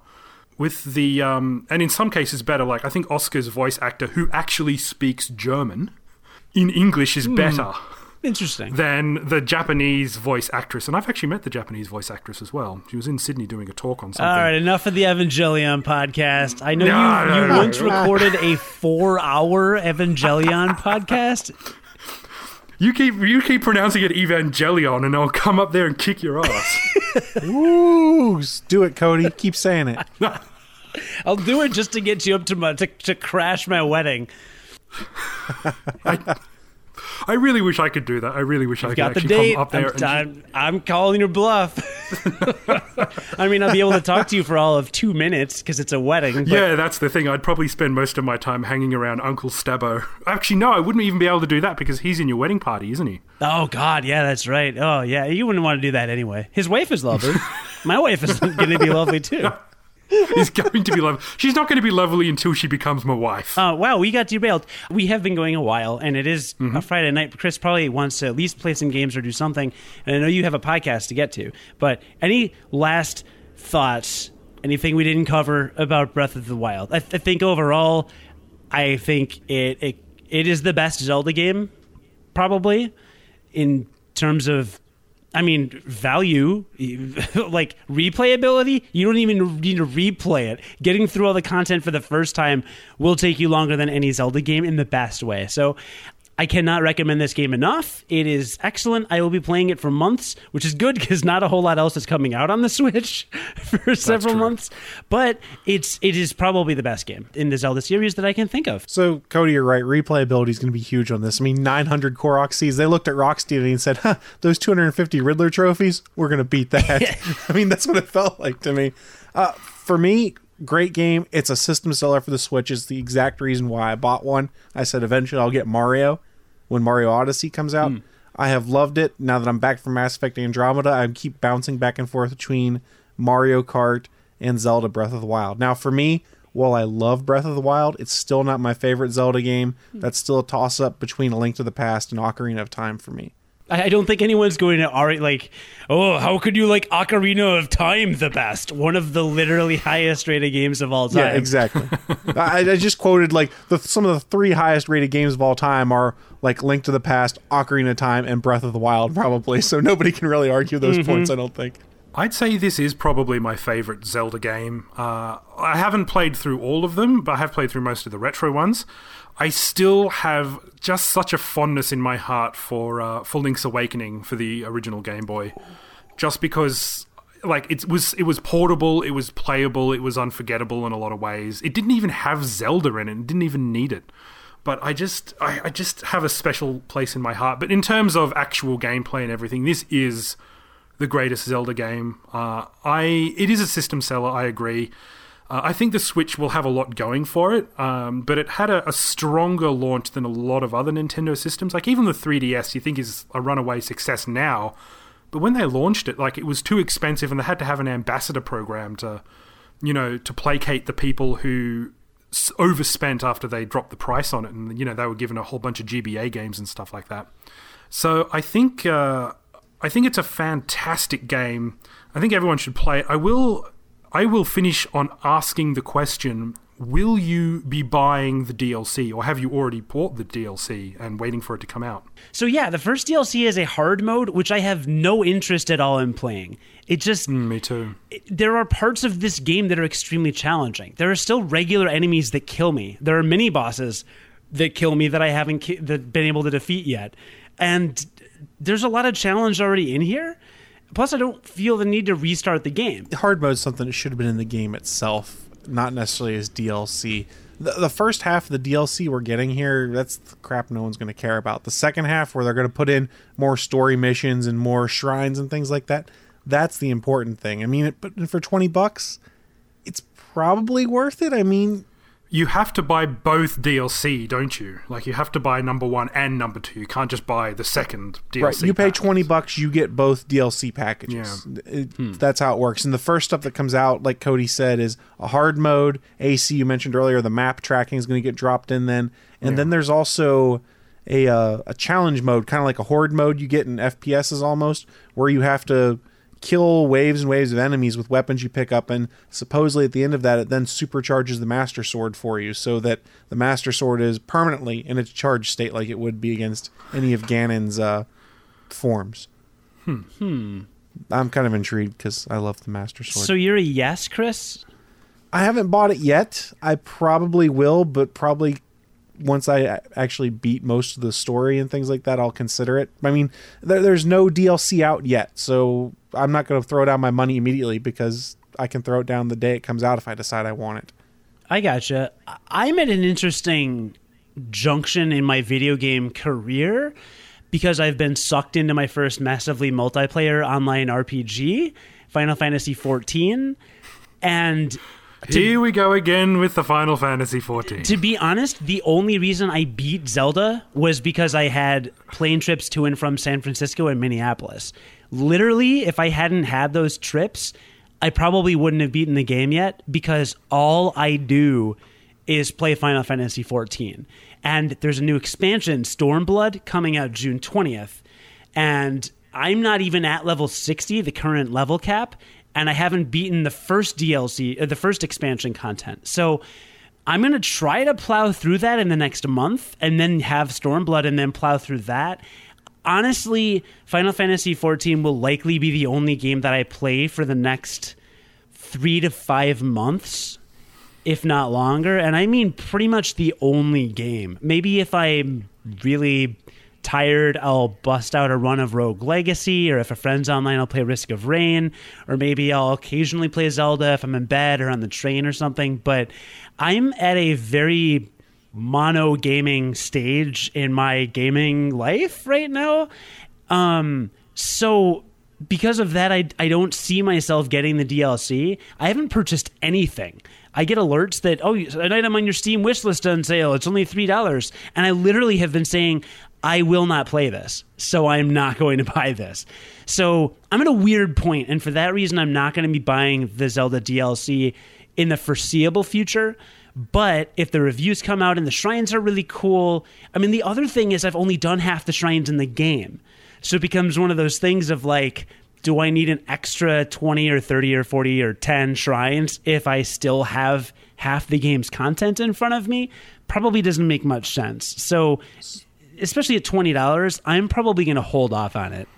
Speaker 2: with the, um, and in some cases better. Like I think Asuka's voice actor, who actually speaks German in English, is better
Speaker 1: Interesting.
Speaker 2: than the Japanese voice actress. And I've actually met the Japanese voice actress as well. She was in Sydney doing a talk on something.
Speaker 1: All right, enough of the Evangelion podcast. I know
Speaker 2: No,
Speaker 1: you,
Speaker 2: no,
Speaker 1: you
Speaker 2: no.
Speaker 1: once recorded a four-hour Evangelion podcast.
Speaker 2: You keep you keep pronouncing it Evangelion, and I'll come up there and kick your ass. [LAUGHS]
Speaker 3: Ooh, do it, Cody. Keep saying it. [LAUGHS]
Speaker 1: I'll do it just to get you up to my to, to crash my wedding.
Speaker 2: I really wish I could do that. I really wish I could
Speaker 1: Got the
Speaker 2: actually
Speaker 1: date.
Speaker 2: come up there.
Speaker 1: I'm,
Speaker 2: and,
Speaker 1: I'm, I'm calling your bluff. [LAUGHS] I mean, I'll be able to talk to you for all of two minutes because it's a wedding.
Speaker 2: Yeah, that's the thing. I'd probably spend most of my time hanging around Uncle Stabbo. Actually, no, I wouldn't even be able to do that because he's in your wedding party, isn't he?
Speaker 1: Oh God, yeah, that's right. Oh yeah, you wouldn't want to do that anyway. His wife is lovely. [LAUGHS] My wife is going to be lovely too. [LAUGHS] [LAUGHS]
Speaker 2: He's going to be lovely. She's not going to be lovely until she becomes my wife.
Speaker 1: Uh, wow, we got derailed. We have been going a while, and it is a Friday night. Chris probably wants to at least play some games or do something. And I know you have a podcast to get to. But any last thoughts? Anything we didn't cover about Breath of the Wild? I, th- I think overall, I think it, it it is the best Zelda game, probably in terms of I mean, value, [LAUGHS] like replayability, you don't even need to replay it. Getting through all the content for the first time will take you longer than any Zelda game in the best way. So I cannot recommend this game enough. It is excellent. I will be playing it for months, which is good [LAUGHS] because not a whole lot else is coming out on the [LAUGHS] Switch for several months. But it's it is probably the best game in the Zelda series that I can think of.
Speaker 3: So, Cody, you're right. Replayability is going to be huge on this. I mean, 900 Korok seeds. They looked at Rocksteady and said, huh, those 250 Riddler trophies, we're going to beat that. [LAUGHS] I mean, that's what it felt like to me. Uh, for me, great game. It's a system seller for the Switch. It's the exact reason why I bought one. I said eventually I'll get Mario when Mario Odyssey comes out. Hmm. I have loved it. Now that I'm back from Mass Effect Andromeda, I keep bouncing back and forth between Mario Kart and Zelda Breath of the Wild. Now, for me, while I love Breath of the Wild, it's still not my favorite Zelda game. Hmm. That's still a toss up between A Link to the Past and Ocarina of Time for me.
Speaker 1: I I don't think anyone's going to already like, oh, how could you like Ocarina of Time the best? One of the literally highest rated games of all time.
Speaker 3: Yeah, exactly. [LAUGHS] I, I just quoted like the, some of the three highest rated games of all time are like Link to the Past, Ocarina of Time, and Breath of the Wild, probably. So nobody can really argue those points. I don't think.
Speaker 2: I'd say this is probably my favorite Zelda game. Uh, I haven't played through all of them, but I have played through most of the retro ones. I still have just such a fondness in my heart for uh, for Link's Awakening for the original Game Boy, just because like it was it was portable, it was playable, it was unforgettable in a lot of ways. It didn't even have Zelda in it; it didn't even need it. But I just I, I just have a special place in my heart. But in terms of actual gameplay and everything, this is the greatest Zelda game. Uh, I it is a system seller. I agree. Uh, I think the Switch will have a lot going for it, um, but it had a, a, stronger launch than a lot of other Nintendo systems. Like even the 3DS, you think is a runaway success now, but when they launched it, like it was too expensive, and they had to have an ambassador program to, you know, to placate the people who overspent after they dropped the price on it, and you know they were given a whole bunch of GBA games and stuff like that. So I think uh, I think it's a fantastic game. I think everyone should play it. I will I will finish on asking the question Will you be buying the DLC, or have you already bought the DLC and waiting for it to come out?
Speaker 1: So yeah, the first DLC is a hard mode, which I have no interest at all in playing. It just
Speaker 2: Mm, me too.
Speaker 1: it- there are parts of this game that are extremely challenging. There are still regular enemies that kill me. There are mini bosses that kill me that I haven't ki- that been able to defeat yet, and there's a lot of challenge already in here. Plus, I don't feel the need to restart the game.
Speaker 3: hard mode is something that should have been in the game itself, not necessarily as DLC. The, the first half of the DLC we're getting here, that's the crap no one's going to care about. The second half, where they're going to put in more story missions and more shrines and things like that, that's the important thing. I mean, it, but for 20 bucks, it's probably worth it. I mean,
Speaker 2: You have to buy both DLC, don't you? Like you have to buy number one and number two. You can't just buy the second DLC.
Speaker 3: right, you pay
Speaker 2: pack.
Speaker 3: 20 bucks, you get both DLC packages. It- That's how it works. And the first stuff that comes out, like Cody said, is a hard mode. AC, you mentioned earlier, the map tracking is going to get dropped in then. And then there's also a, uh, a challenge mode, kind of like a horde mode you get in FPSs almost, where you have to kill waves and waves of enemies with weapons you pick up. And supposedly at the end of that, it then supercharges the Master Sword for you so that the Master Sword is permanently in its charged state like it would be against any of Ganon's. Uh, forms. Hmm. I'm kind of intrigued because I love the Master Sword.
Speaker 1: So you're a yes, Chris?
Speaker 3: I haven't bought it yet. I probably will, but probably once I actually beat most of the story and things like that, I'll consider it. I mean, there, there's no DLC out yet, so I'm not going to throw down my money immediately because I can throw it down the day it comes out if I decide I want it.
Speaker 1: I gotcha. I'm at an interesting junction in my video game career because I've been sucked into my first massively multiplayer online RPG, Final Fantasy XIV, and
Speaker 2: Here we go again with the Final Fantasy XIV.
Speaker 1: to be honest, the only reason I beat Zelda was because I had plane trips to and from San Francisco and Minneapolis. Literally, if I hadn't had those trips, I probably wouldn't have beaten the game yet because all I do is play Final Fantasy XIV. And there's a new expansion, Stormblood, coming out June 20th. And I'm not even at level 60, the current level cap, and I haven't beaten the first DLC, uh, the first expansion content. So I'm going to try to plow through that in the next month and then have Stormblood and then plow through that. Honestly, Final Fantasy XIV will likely be the only game that I play for the next three to five months, if not longer. And I mean pretty much the only game. Maybe if I'm really tired, I'll bust out a run of Rogue Legacy, or if a friend's online, I'll play Risk of Rain, or maybe I'll occasionally play Zelda if I'm in bed or on the train or something. But I'm at a very mono gaming stage in my gaming life right now. Um, so because of that, I, I don't see myself getting the DLC. I haven't purchased anything. I get alerts that, oh, an item on your Steam wishlist on sale. It's only $3. And I literally have been saying, I will not play this. So I'm not [LAUGHS] going to buy this. So I'm at a weird point, And for that reason, I'm not going to be buying the Zelda DLC in the foreseeable future. But if the reviews come out and the shrines are really cool, I mean, the other thing is I've only done half the shrines in the game. So it becomes one of those things of like, do I need an extra 20 or 30 or 40 or 10 shrines if I still have half the game's content in front of me? Probably doesn't make much sense. So, especially at $20, I'm probably going to hold off on it.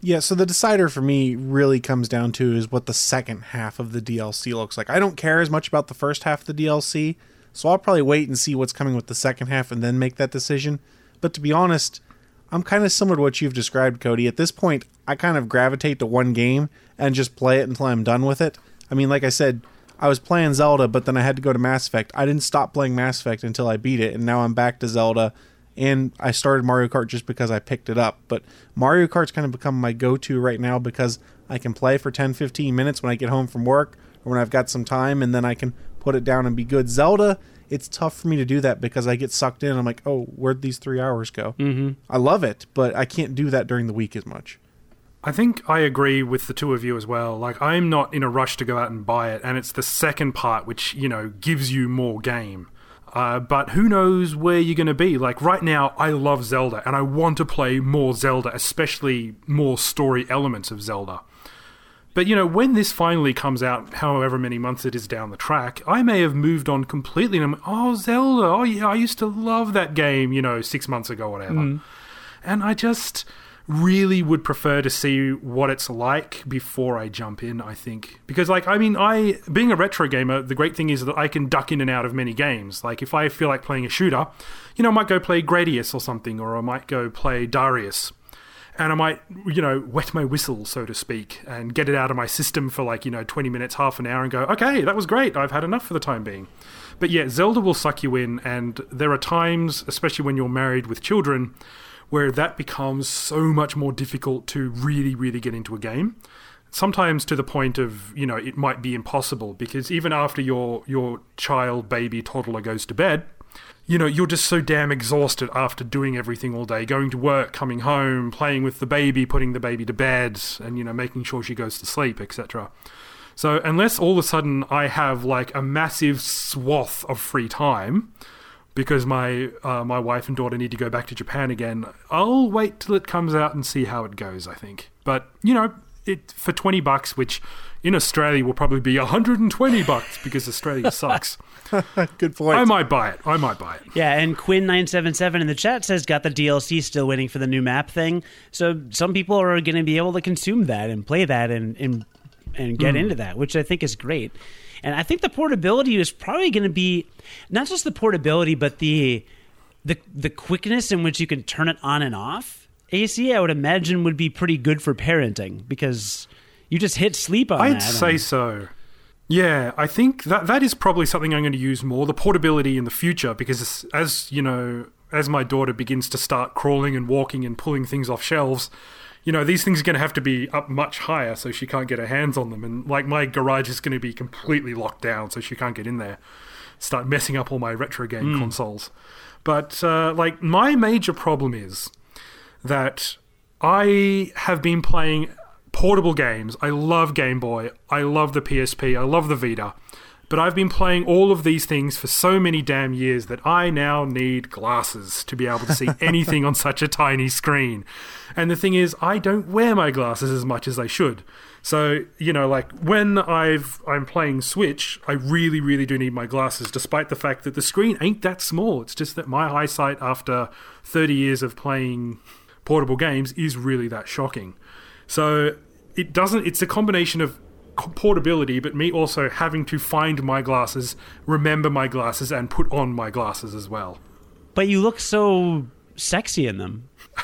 Speaker 3: Yeah, so the decider for me really comes down to is what the second half of the DLC looks like. I don't care as much about the first half of the DLC, so I'll probably wait and see what's coming with the second half and then make that decision. But to be honest, I'm kind of similar to what you've described, Cody. At this point, I kind of gravitate to one game and just play it until I'm done with it. I mean, like I said, I was playing Zelda, but then I had to go to Mass Effect. I didn't stop playing Mass Effect until I beat it, and now I'm back to Zelda and I started Mario Kart just because I picked it up. But Mario Kart's kind of become my go to right now because I can play for 10 15 minutes when I get home from work or when I've got some time, and then I can put it down and be good. Zelda, it's tough for me to do that because I get sucked in. I'm like, oh, where'd these three hours go? Mm-hmm. I love it, but I can't do that during the week as much.
Speaker 2: I think I agree with the two of you as well. Like, I'm not in a rush to go out and buy it, and it's the second part which, you know, gives you more game. Uh, but who knows where you're going to be? Like right now, I love Zelda and I want to play more Zelda, especially more story elements of Zelda. But you know, when this finally comes out, however many months it is down the track, I may have moved on completely. And I'm like, oh, Zelda, oh yeah, I used to love that game, you know, six months ago, whatever. Mm. And I just, really would prefer to see what it's like before I jump in, I think. Because like I mean I being a retro gamer, the great thing is that I can duck in and out of many games. Like if I feel like playing a shooter, you know, I might go play Gradius or something or I might go play Darius. And I might, you know, wet my whistle, so to speak, and get it out of my system for like, you know, 20 minutes, half an hour, and go, okay, that was great. I've had enough for the time being. But yeah, Zelda will suck you in, and there are times, especially when you're married with children, where that becomes so much more difficult to really, really get into a game. Sometimes to the point of, you know, it might be impossible because even after your your child, baby, toddler goes to bed, you know, you're just so damn exhausted after doing everything all day, going to work, coming home, playing with the baby, putting the baby to bed, and, you know, making sure she goes to sleep, etc. So, unless all of a sudden I have like a massive swath of free time, because my uh, my wife and daughter need to go back to Japan again. I'll wait till it comes out and see how it goes. I think, but you know, it for twenty bucks, which in Australia will probably be hundred and twenty bucks because Australia [LAUGHS] sucks.
Speaker 3: Good point.
Speaker 2: I might buy it. I might buy it.
Speaker 1: Yeah, and Quinn nine seven seven in the chat says got the DLC, still waiting for the new map thing. So some people are going to be able to consume that and play that and and and get mm. into that, which I think is great. And I think the portability is probably going to be not just the portability, but the the the quickness in which you can turn it on and off. AC, I would imagine, would be pretty good for parenting because you just hit sleep on
Speaker 2: I'd say so. Yeah, I think that that is probably something I'm going to use more the portability in the future because as you know, as my daughter begins to start crawling and walking and pulling things off shelves, you know, these things are going to have to be up much higher so she can't get her hands on them. And like my garage is going to be completely locked down so she can't get in there, start messing up all my retro game mm. consoles. But uh, like my major problem is that I have been playing portable games. I love Game Boy. I love the PSP. I love the Vita. But I've been playing all of these things for so many damn years that I now need glasses to be able to see [LAUGHS] anything on such a tiny screen. And the thing is, I don't wear my glasses as much as I should. So, you know, like when I've I'm playing Switch, I really, really do need my glasses, despite the fact that the screen ain't that small. It's just that my eyesight after 30 years of playing portable games is really that shocking. So it doesn't it's a combination of portability, but me also having to find my glasses, remember my glasses, and put on my glasses as well.
Speaker 1: But you look so sexy in them. [LAUGHS]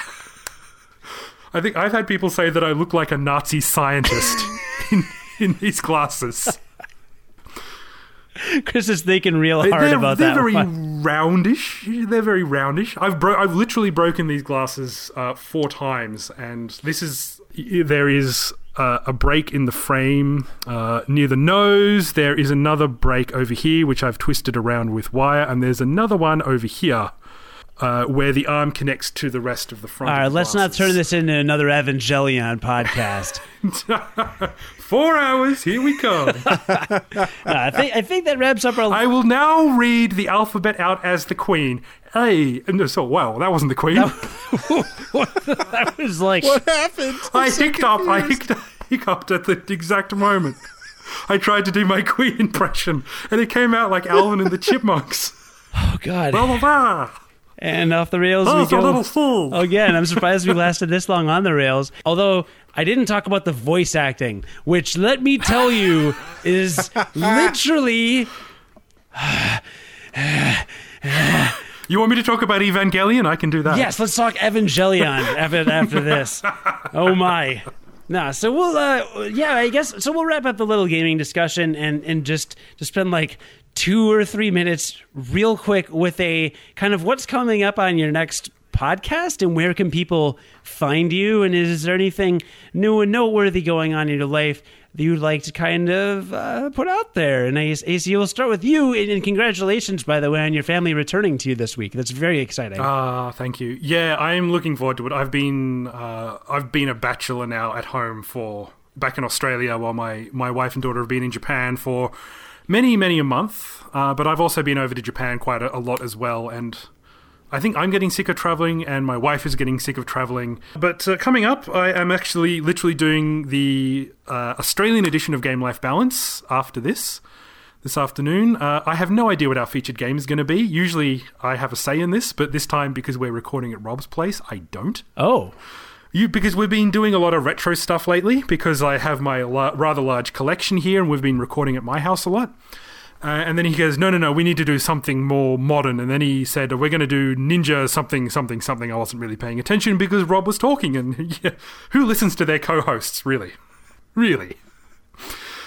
Speaker 2: I think I've had people say that I look like a Nazi scientist [LAUGHS] in, in these glasses.
Speaker 1: Chris is thinking real hard
Speaker 2: they're,
Speaker 1: about
Speaker 2: they're
Speaker 1: that.
Speaker 2: They're very
Speaker 1: one.
Speaker 2: roundish. They're very roundish. I've bro- I've literally broken these glasses uh, four times, and this is there is uh, a break in the frame uh, near the nose. There is another break over here, which I've twisted around with wire, and there's another one over here. uh, where the arm connects to the rest of the front.
Speaker 1: All right, let's not turn this into another Evangelion podcast. [LAUGHS]
Speaker 2: Four hours, here we come. [LAUGHS]
Speaker 1: No, I think I think that wraps up our.
Speaker 2: I will now read the alphabet out as the queen. A. No, so, wow, that wasn't the queen.
Speaker 1: that was [LAUGHS] like
Speaker 3: What happened?
Speaker 2: I hiccuped. I hiccuped, hiccuped at the exact moment. I tried to do my queen impression, and it came out like Alvin and the [LAUGHS] Chipmunks.
Speaker 1: oh god,
Speaker 2: Blah, blah, blah.
Speaker 1: And off the rails we
Speaker 2: Oh, a
Speaker 1: go.
Speaker 2: little fool. [LAUGHS]
Speaker 1: Again, I'm surprised we lasted this long on the rails. Although I didn't talk about the voice acting, which let me tell you is literally
Speaker 2: You want me to talk about Evangelion? I can do that.
Speaker 1: yes. Let's talk Evangelion after after this. Oh my. Nah, so we'll uh yeah, I guess so we'll wrap up the little gaming discussion and and just just spend like two or three minutes real quick with a kind of what's coming up on your next podcast and where can people find you and is there anything new and noteworthy going on in your life that you'd like to kind of uh, put out there and I, AC we'll start with you and, congratulations by the way on your family returning to you this week that's very exciting
Speaker 2: Ah, thank you. Yeah, I am looking forward to it. I've been uh, I've been a bachelor now at home for back in Australia while my my wife and daughter have been in Japan for many many a month. Uh, but I've also been over to Japan quite a, a lot as well, and I think I'm getting sick of traveling, and my wife is getting sick of traveling. But uh, coming up, I am actually literally doing the uh, Australian edition of Game Life Balance after this this afternoon. Uh, I have no idea what our featured game is going to be. Usually I have a say in this, but this time because we're recording at Rob's place, I don't.
Speaker 1: oh
Speaker 2: You because we've been doing a lot of retro stuff lately because I have my la- rather large collection here and we've been recording at my house a lot. Uh, and then he goes, no, no, no, we need to do something more modern. And then he said, we're going to do Ninja something, something, something. I wasn't really paying attention because Rob was talking. And [LAUGHS] yeah, who listens to their co-hosts, really? Really?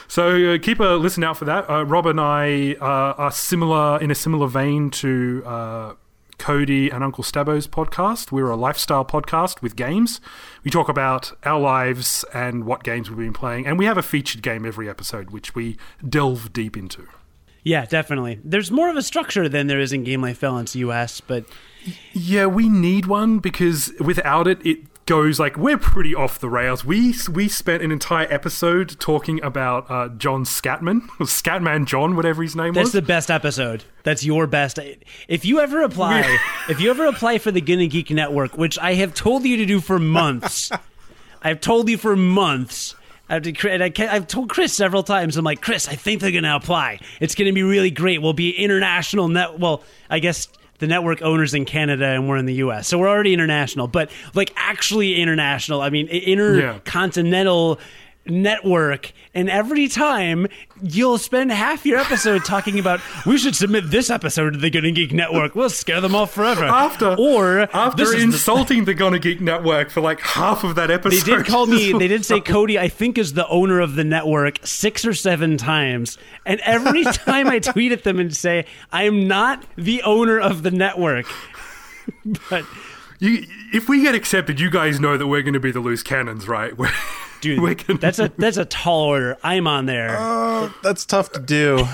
Speaker 2: So uh, keep a listen out for that. Uh, Rob and I uh, are similar in a similar vein to uh, Cody and Uncle Stabo's podcast. We're a lifestyle podcast with games. We talk about our lives and what games we've been playing, and we have a featured game every episode, which we delve deep into.
Speaker 1: Yeah, definitely. There's more of a structure than there is in Game Life Balance US, but
Speaker 2: Yeah, we need one because without it, it goes like we're pretty off the rails. We we spent an entire episode talking about uh, John Scatman, or [LAUGHS] Scatman John, whatever his name
Speaker 1: that's
Speaker 2: was.
Speaker 1: That's the best episode. That's your best. If you ever apply, [LAUGHS] if you ever apply for the Gonna Geek Network, which I have told you to do for months, [LAUGHS] I've told you for months. I've, I've told Chris several times. I'm like, Chris, I think they're going to apply. It's going to be really great. We'll be international net. Well, I guess the network owners in Canada and we're in the U.S., so we're already international. But like actually international. I mean, intercontinental network. And every time you'll spend half your episode talking about we should submit this episode to the Gonna Geek Network. We'll scare them off forever.
Speaker 2: after
Speaker 1: or
Speaker 2: after
Speaker 1: the-
Speaker 2: insulting the Gonna Geek Network for like half of that episode.
Speaker 1: they did call me. [LAUGHS] They did say. Cody. I think is the owner of the network six or seven times, and every [LAUGHS] time I tweet at them and say I am not the owner of the network, [LAUGHS] but
Speaker 2: You, if we get accepted, you guys know that we're going to be the loose cannons, right? We're,
Speaker 1: dude, [LAUGHS] that's a that's a tall order. I'm on there.
Speaker 3: Oh, that's tough to do.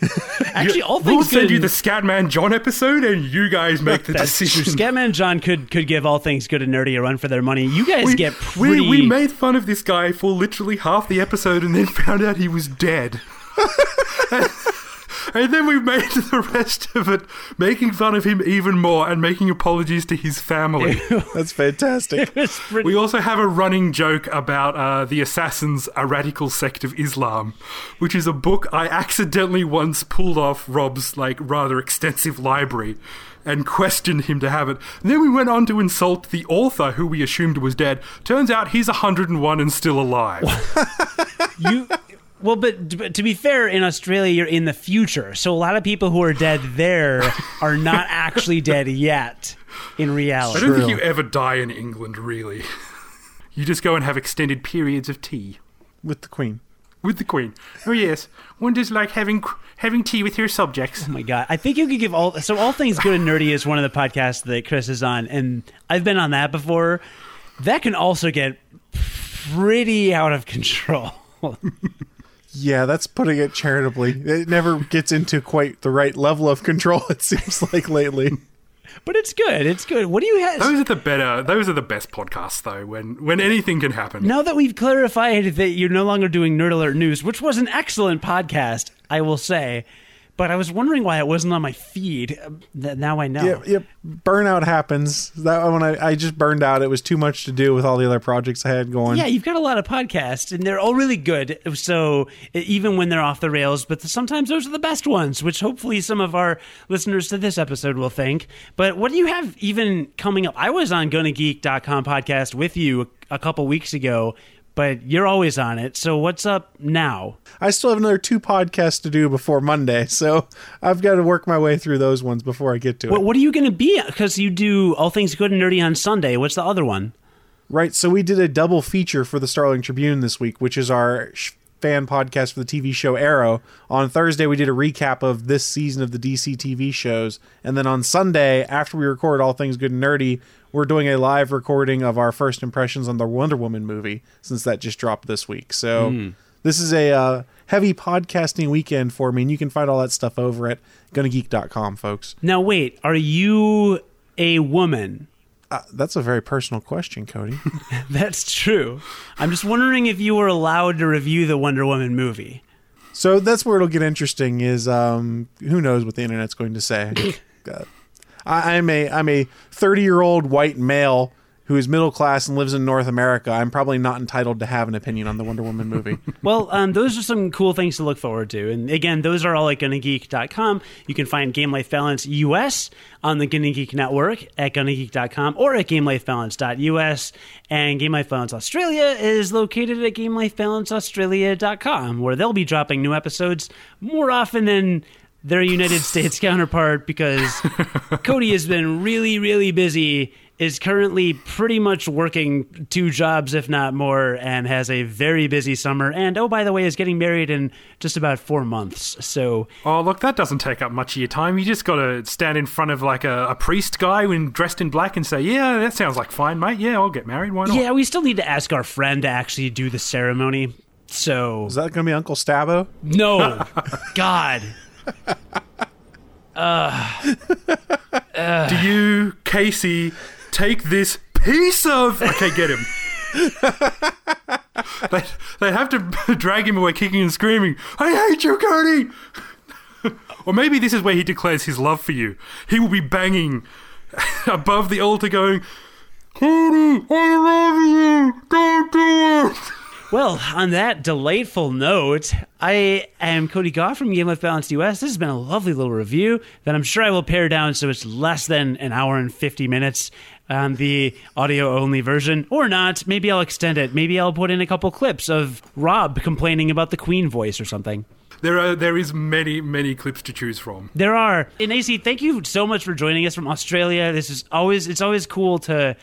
Speaker 3: [LAUGHS]
Speaker 1: Actually, all
Speaker 2: we'll
Speaker 1: things
Speaker 2: send you the Scatman John episode, and you guys make the
Speaker 1: that's true.
Speaker 2: decision.
Speaker 1: Scatman John could could give all things good and nerdy a run for their money. You guys
Speaker 2: we,
Speaker 1: get pretty.
Speaker 2: we, we made fun of this guy for literally half the episode, and then [LAUGHS] found out he was dead. And then we made [LAUGHS] the rest of it making fun of him even more and making apologies to his family. [LAUGHS]
Speaker 3: That's fantastic. [LAUGHS]
Speaker 1: Pretty-
Speaker 2: We also have a running joke about uh, the Assassins, a radical sect of Islam, which is a book I accidentally once pulled off Rob's like rather extensive library and questioned him to have it. And then we went on to insult the author, who we assumed was dead. Turns out he's 101 and still alive.
Speaker 1: you well but, but to be fair in australia you're in the future so a lot of people who are dead there [LAUGHS] are not actually dead yet in reality.
Speaker 2: I don't think you ever die in England, really. [LAUGHS] You just go and have extended periods of tea.
Speaker 3: With the queen.
Speaker 2: With the Queen. Oh yes, one does like having having tea with your subjects.
Speaker 1: oh my god i think you could give all so all things good and nerdy is one of the podcasts that chris is on and i've been on that before that can also get pretty out of control [LAUGHS]
Speaker 3: Yeah, that's putting it charitably. It never gets into quite the right level of control, it seems like lately.
Speaker 1: but it's good. It's good. What do you have?
Speaker 2: Those are the better. Those are the best podcasts, though. When when anything can happen.
Speaker 1: Now that we've clarified that you're no longer doing Nerd Alert News, which was an excellent podcast, I will say, but I was wondering why it wasn't on my feed. Uh, Now I know.
Speaker 3: Yep, yep. Burnout happens. That when I, I just burned out, it was too much to do with all the other projects I had going.
Speaker 1: Yeah, you've got a lot of podcasts, and they're all really good. So even when they're off the rails, but sometimes those are the best ones, which hopefully some of our listeners to this episode will think. But what do you have even coming up? I was on GonnaGeek.com podcast with you a couple weeks ago, but you're always on it. So what's up now?
Speaker 3: I still have another two podcasts to do before Monday, [LAUGHS] so I've got to work my way through those ones before I get to
Speaker 1: What,
Speaker 3: it.
Speaker 1: what are you going to be? Because you do all things good and nerdy on Sunday. What's the other one?
Speaker 3: Right. So we did a double feature for the Starling Tribune this week, which is our fan podcast for the TV show Arrow. On Thursday, we did a recap of this season of the DC TV shows, and then on Sunday, after we record all things good and nerdy, we're doing a live recording of our first impressions on the Wonder Woman movie since that just dropped this week. So. This is a uh, heavy podcasting weekend for me, and you can find all that stuff over at gonnageek.com, folks.
Speaker 1: Now wait, are you a woman?
Speaker 3: Uh, that's a very personal question, Cody. [LAUGHS]
Speaker 1: That's true. I'm just wondering if you were allowed to review the Wonder Woman movie.
Speaker 3: So that's where it'll get interesting. Is um, who knows what the internet's going to say? God. [COUGHS] I, I'm a I'm a 30 year old white male who is middle class and lives in North America. I'm probably not entitled to have an opinion on the Wonder Woman movie. [LAUGHS]
Speaker 1: Well, um, those are some cool things to look forward to. And again, those are all at GonnaGeek.com. You can find Game Life Balance US on the Gonna Geek Network at GonnaGeek.com or at GameLifeBalance.us. And Game Life Balance Australia is located at GameLifeBalanceAustralia.com, where they'll be dropping new episodes more often than their United States [LAUGHS] counterpart because Cody has been really, really busy, is currently pretty much working two jobs, if not more, and has a very busy summer. And oh, by the way, is getting married in just about four months. So
Speaker 2: Oh, look, that doesn't take up much of your time. You just got to stand in front of like a, a priest guy when dressed in black and say, "Yeah, that sounds like fine, mate. Yeah, I'll get married. Why not?"
Speaker 1: yeah, we still need to ask our friend to actually do the ceremony. So
Speaker 3: Is that going to be Uncle Stabbo?
Speaker 1: no, [LAUGHS] God.
Speaker 2: Do you, Casey, take this piece of? Okay, get him. [LAUGHS] they, they have to [LAUGHS] drag him away, kicking and screaming. I hate you, Cody. or maybe this is where he declares his love for you. He will be banging [LAUGHS] above the altar, going, "Cody, I love you. Don't do it."
Speaker 1: Well, on that delightful note, I am Cody Goff from Game Life Balance US. This has been a lovely little review that I'm sure I will pare down so it's less than an hour and 50 minutes on the audio only version, or not. Maybe I'll extend it. Maybe I'll put in a couple clips of Rob complaining about the Queen voice or something.
Speaker 2: There are there is many many clips to choose from.
Speaker 1: There are. And AC, thank you so much for joining us from Australia. This is always it's always cool to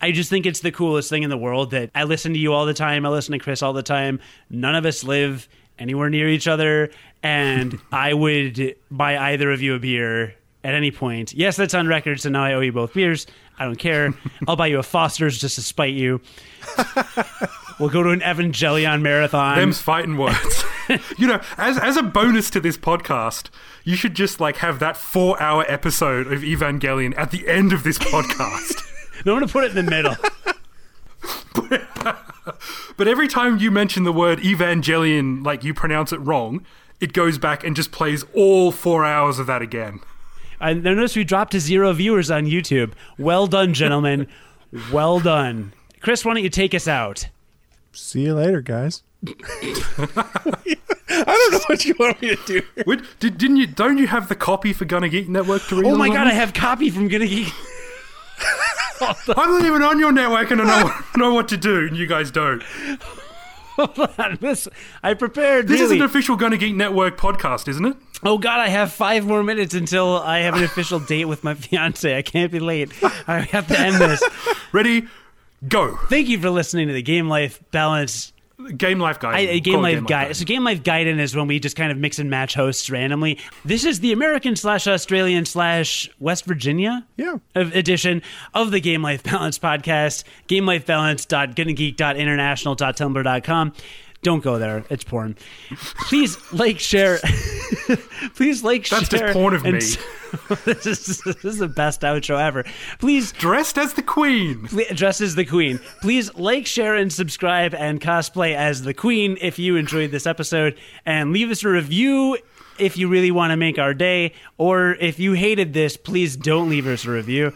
Speaker 1: I just think it's the coolest thing in the world that I listen to you all the time. I listen to Chris all the time. None of us live anywhere near each other and [LAUGHS] I would buy either of you a beer at any point. Yes, that's on record, so now I owe you both beers. I don't care. [LAUGHS] I'll buy you a Foster's just to spite you. [LAUGHS] we'll go to an Evangelion marathon.
Speaker 2: Them's fighting words. you know, as as a bonus to this podcast, you should just like have that four hour episode of Evangelion at the end of this podcast.
Speaker 1: No, I'm going to put it in the middle. [LAUGHS]
Speaker 2: but every time you mention the word Evangelion, like you pronounce it wrong, it goes back and just plays all four hours of that again.
Speaker 1: I notice we dropped to zero viewers on YouTube. Well done, gentlemen. well done. Chris, why don't you take us out?
Speaker 3: See you later, guys. [LAUGHS] I don't know what you want me to do.
Speaker 2: Wait, did, didn't you? Don't you have the copy for Gonna Geek Network to read?
Speaker 1: Oh my
Speaker 2: along
Speaker 1: god, I have copy from Gonna Geek. [LAUGHS]
Speaker 2: I'm not even on your network and I know, [LAUGHS] know what to do, and you guys don't. [LAUGHS]
Speaker 1: Hold on. This I prepared
Speaker 2: This is an official Gonna Geek Network podcast, isn't it?
Speaker 1: oh god, I have five more minutes until I have an [LAUGHS] official date with my fiance. I can't be late. I have to end this.
Speaker 2: Ready? Go.
Speaker 1: Thank you for listening to the Game Life Balance
Speaker 2: Game Life Guide.
Speaker 1: I, a Game
Speaker 2: Call it
Speaker 1: Life Guide. So Game Life Guide is when we just kind of mix and match hosts randomly. This is the American slash Australian slash West Virginia
Speaker 3: Yeah.
Speaker 1: of- edition of the Game Life Balance podcast. GameLifeBalance.GonnaGeek.International.tumblr.com. Don't go there. It's porn. Please like, share. [LAUGHS] Please like,
Speaker 2: That's
Speaker 1: share.
Speaker 2: just porn of
Speaker 1: and
Speaker 2: me. [LAUGHS]
Speaker 1: this, is, this is the best outro ever. Please
Speaker 2: Dressed as the Queen.
Speaker 1: Dressed as the queen. Please like, share, and subscribe and cosplay as the queen if you enjoyed this episode. And leave us a review if you really want to make our day. Or if you hated this, please don't leave us a review.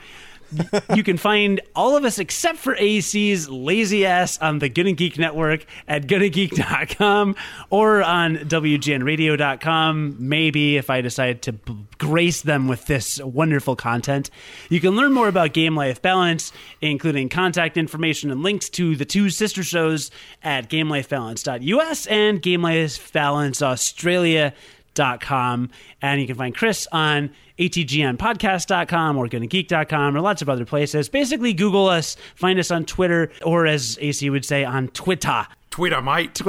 Speaker 1: You can find all of us except for AC's lazy ass on the Gonna Geek Network at gonnageek.com or on WGNradio.com. Maybe if I decide to b- grace them with this wonderful content. You can learn more about Game Life Balance, including contact information and links to the two sister shows at GameLifeBalance.us and Game Life Balance Australia com and you can find chris on atgnpodcast.com or gonnageek.com or lots of other places basically google us find us on twitter or as ac would say on twitter
Speaker 2: Twitter, mate.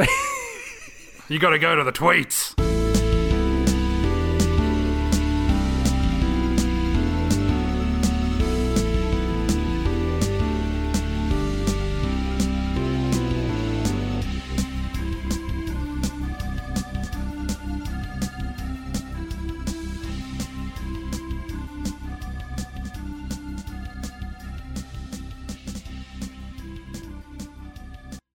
Speaker 2: you got to go to the tweets.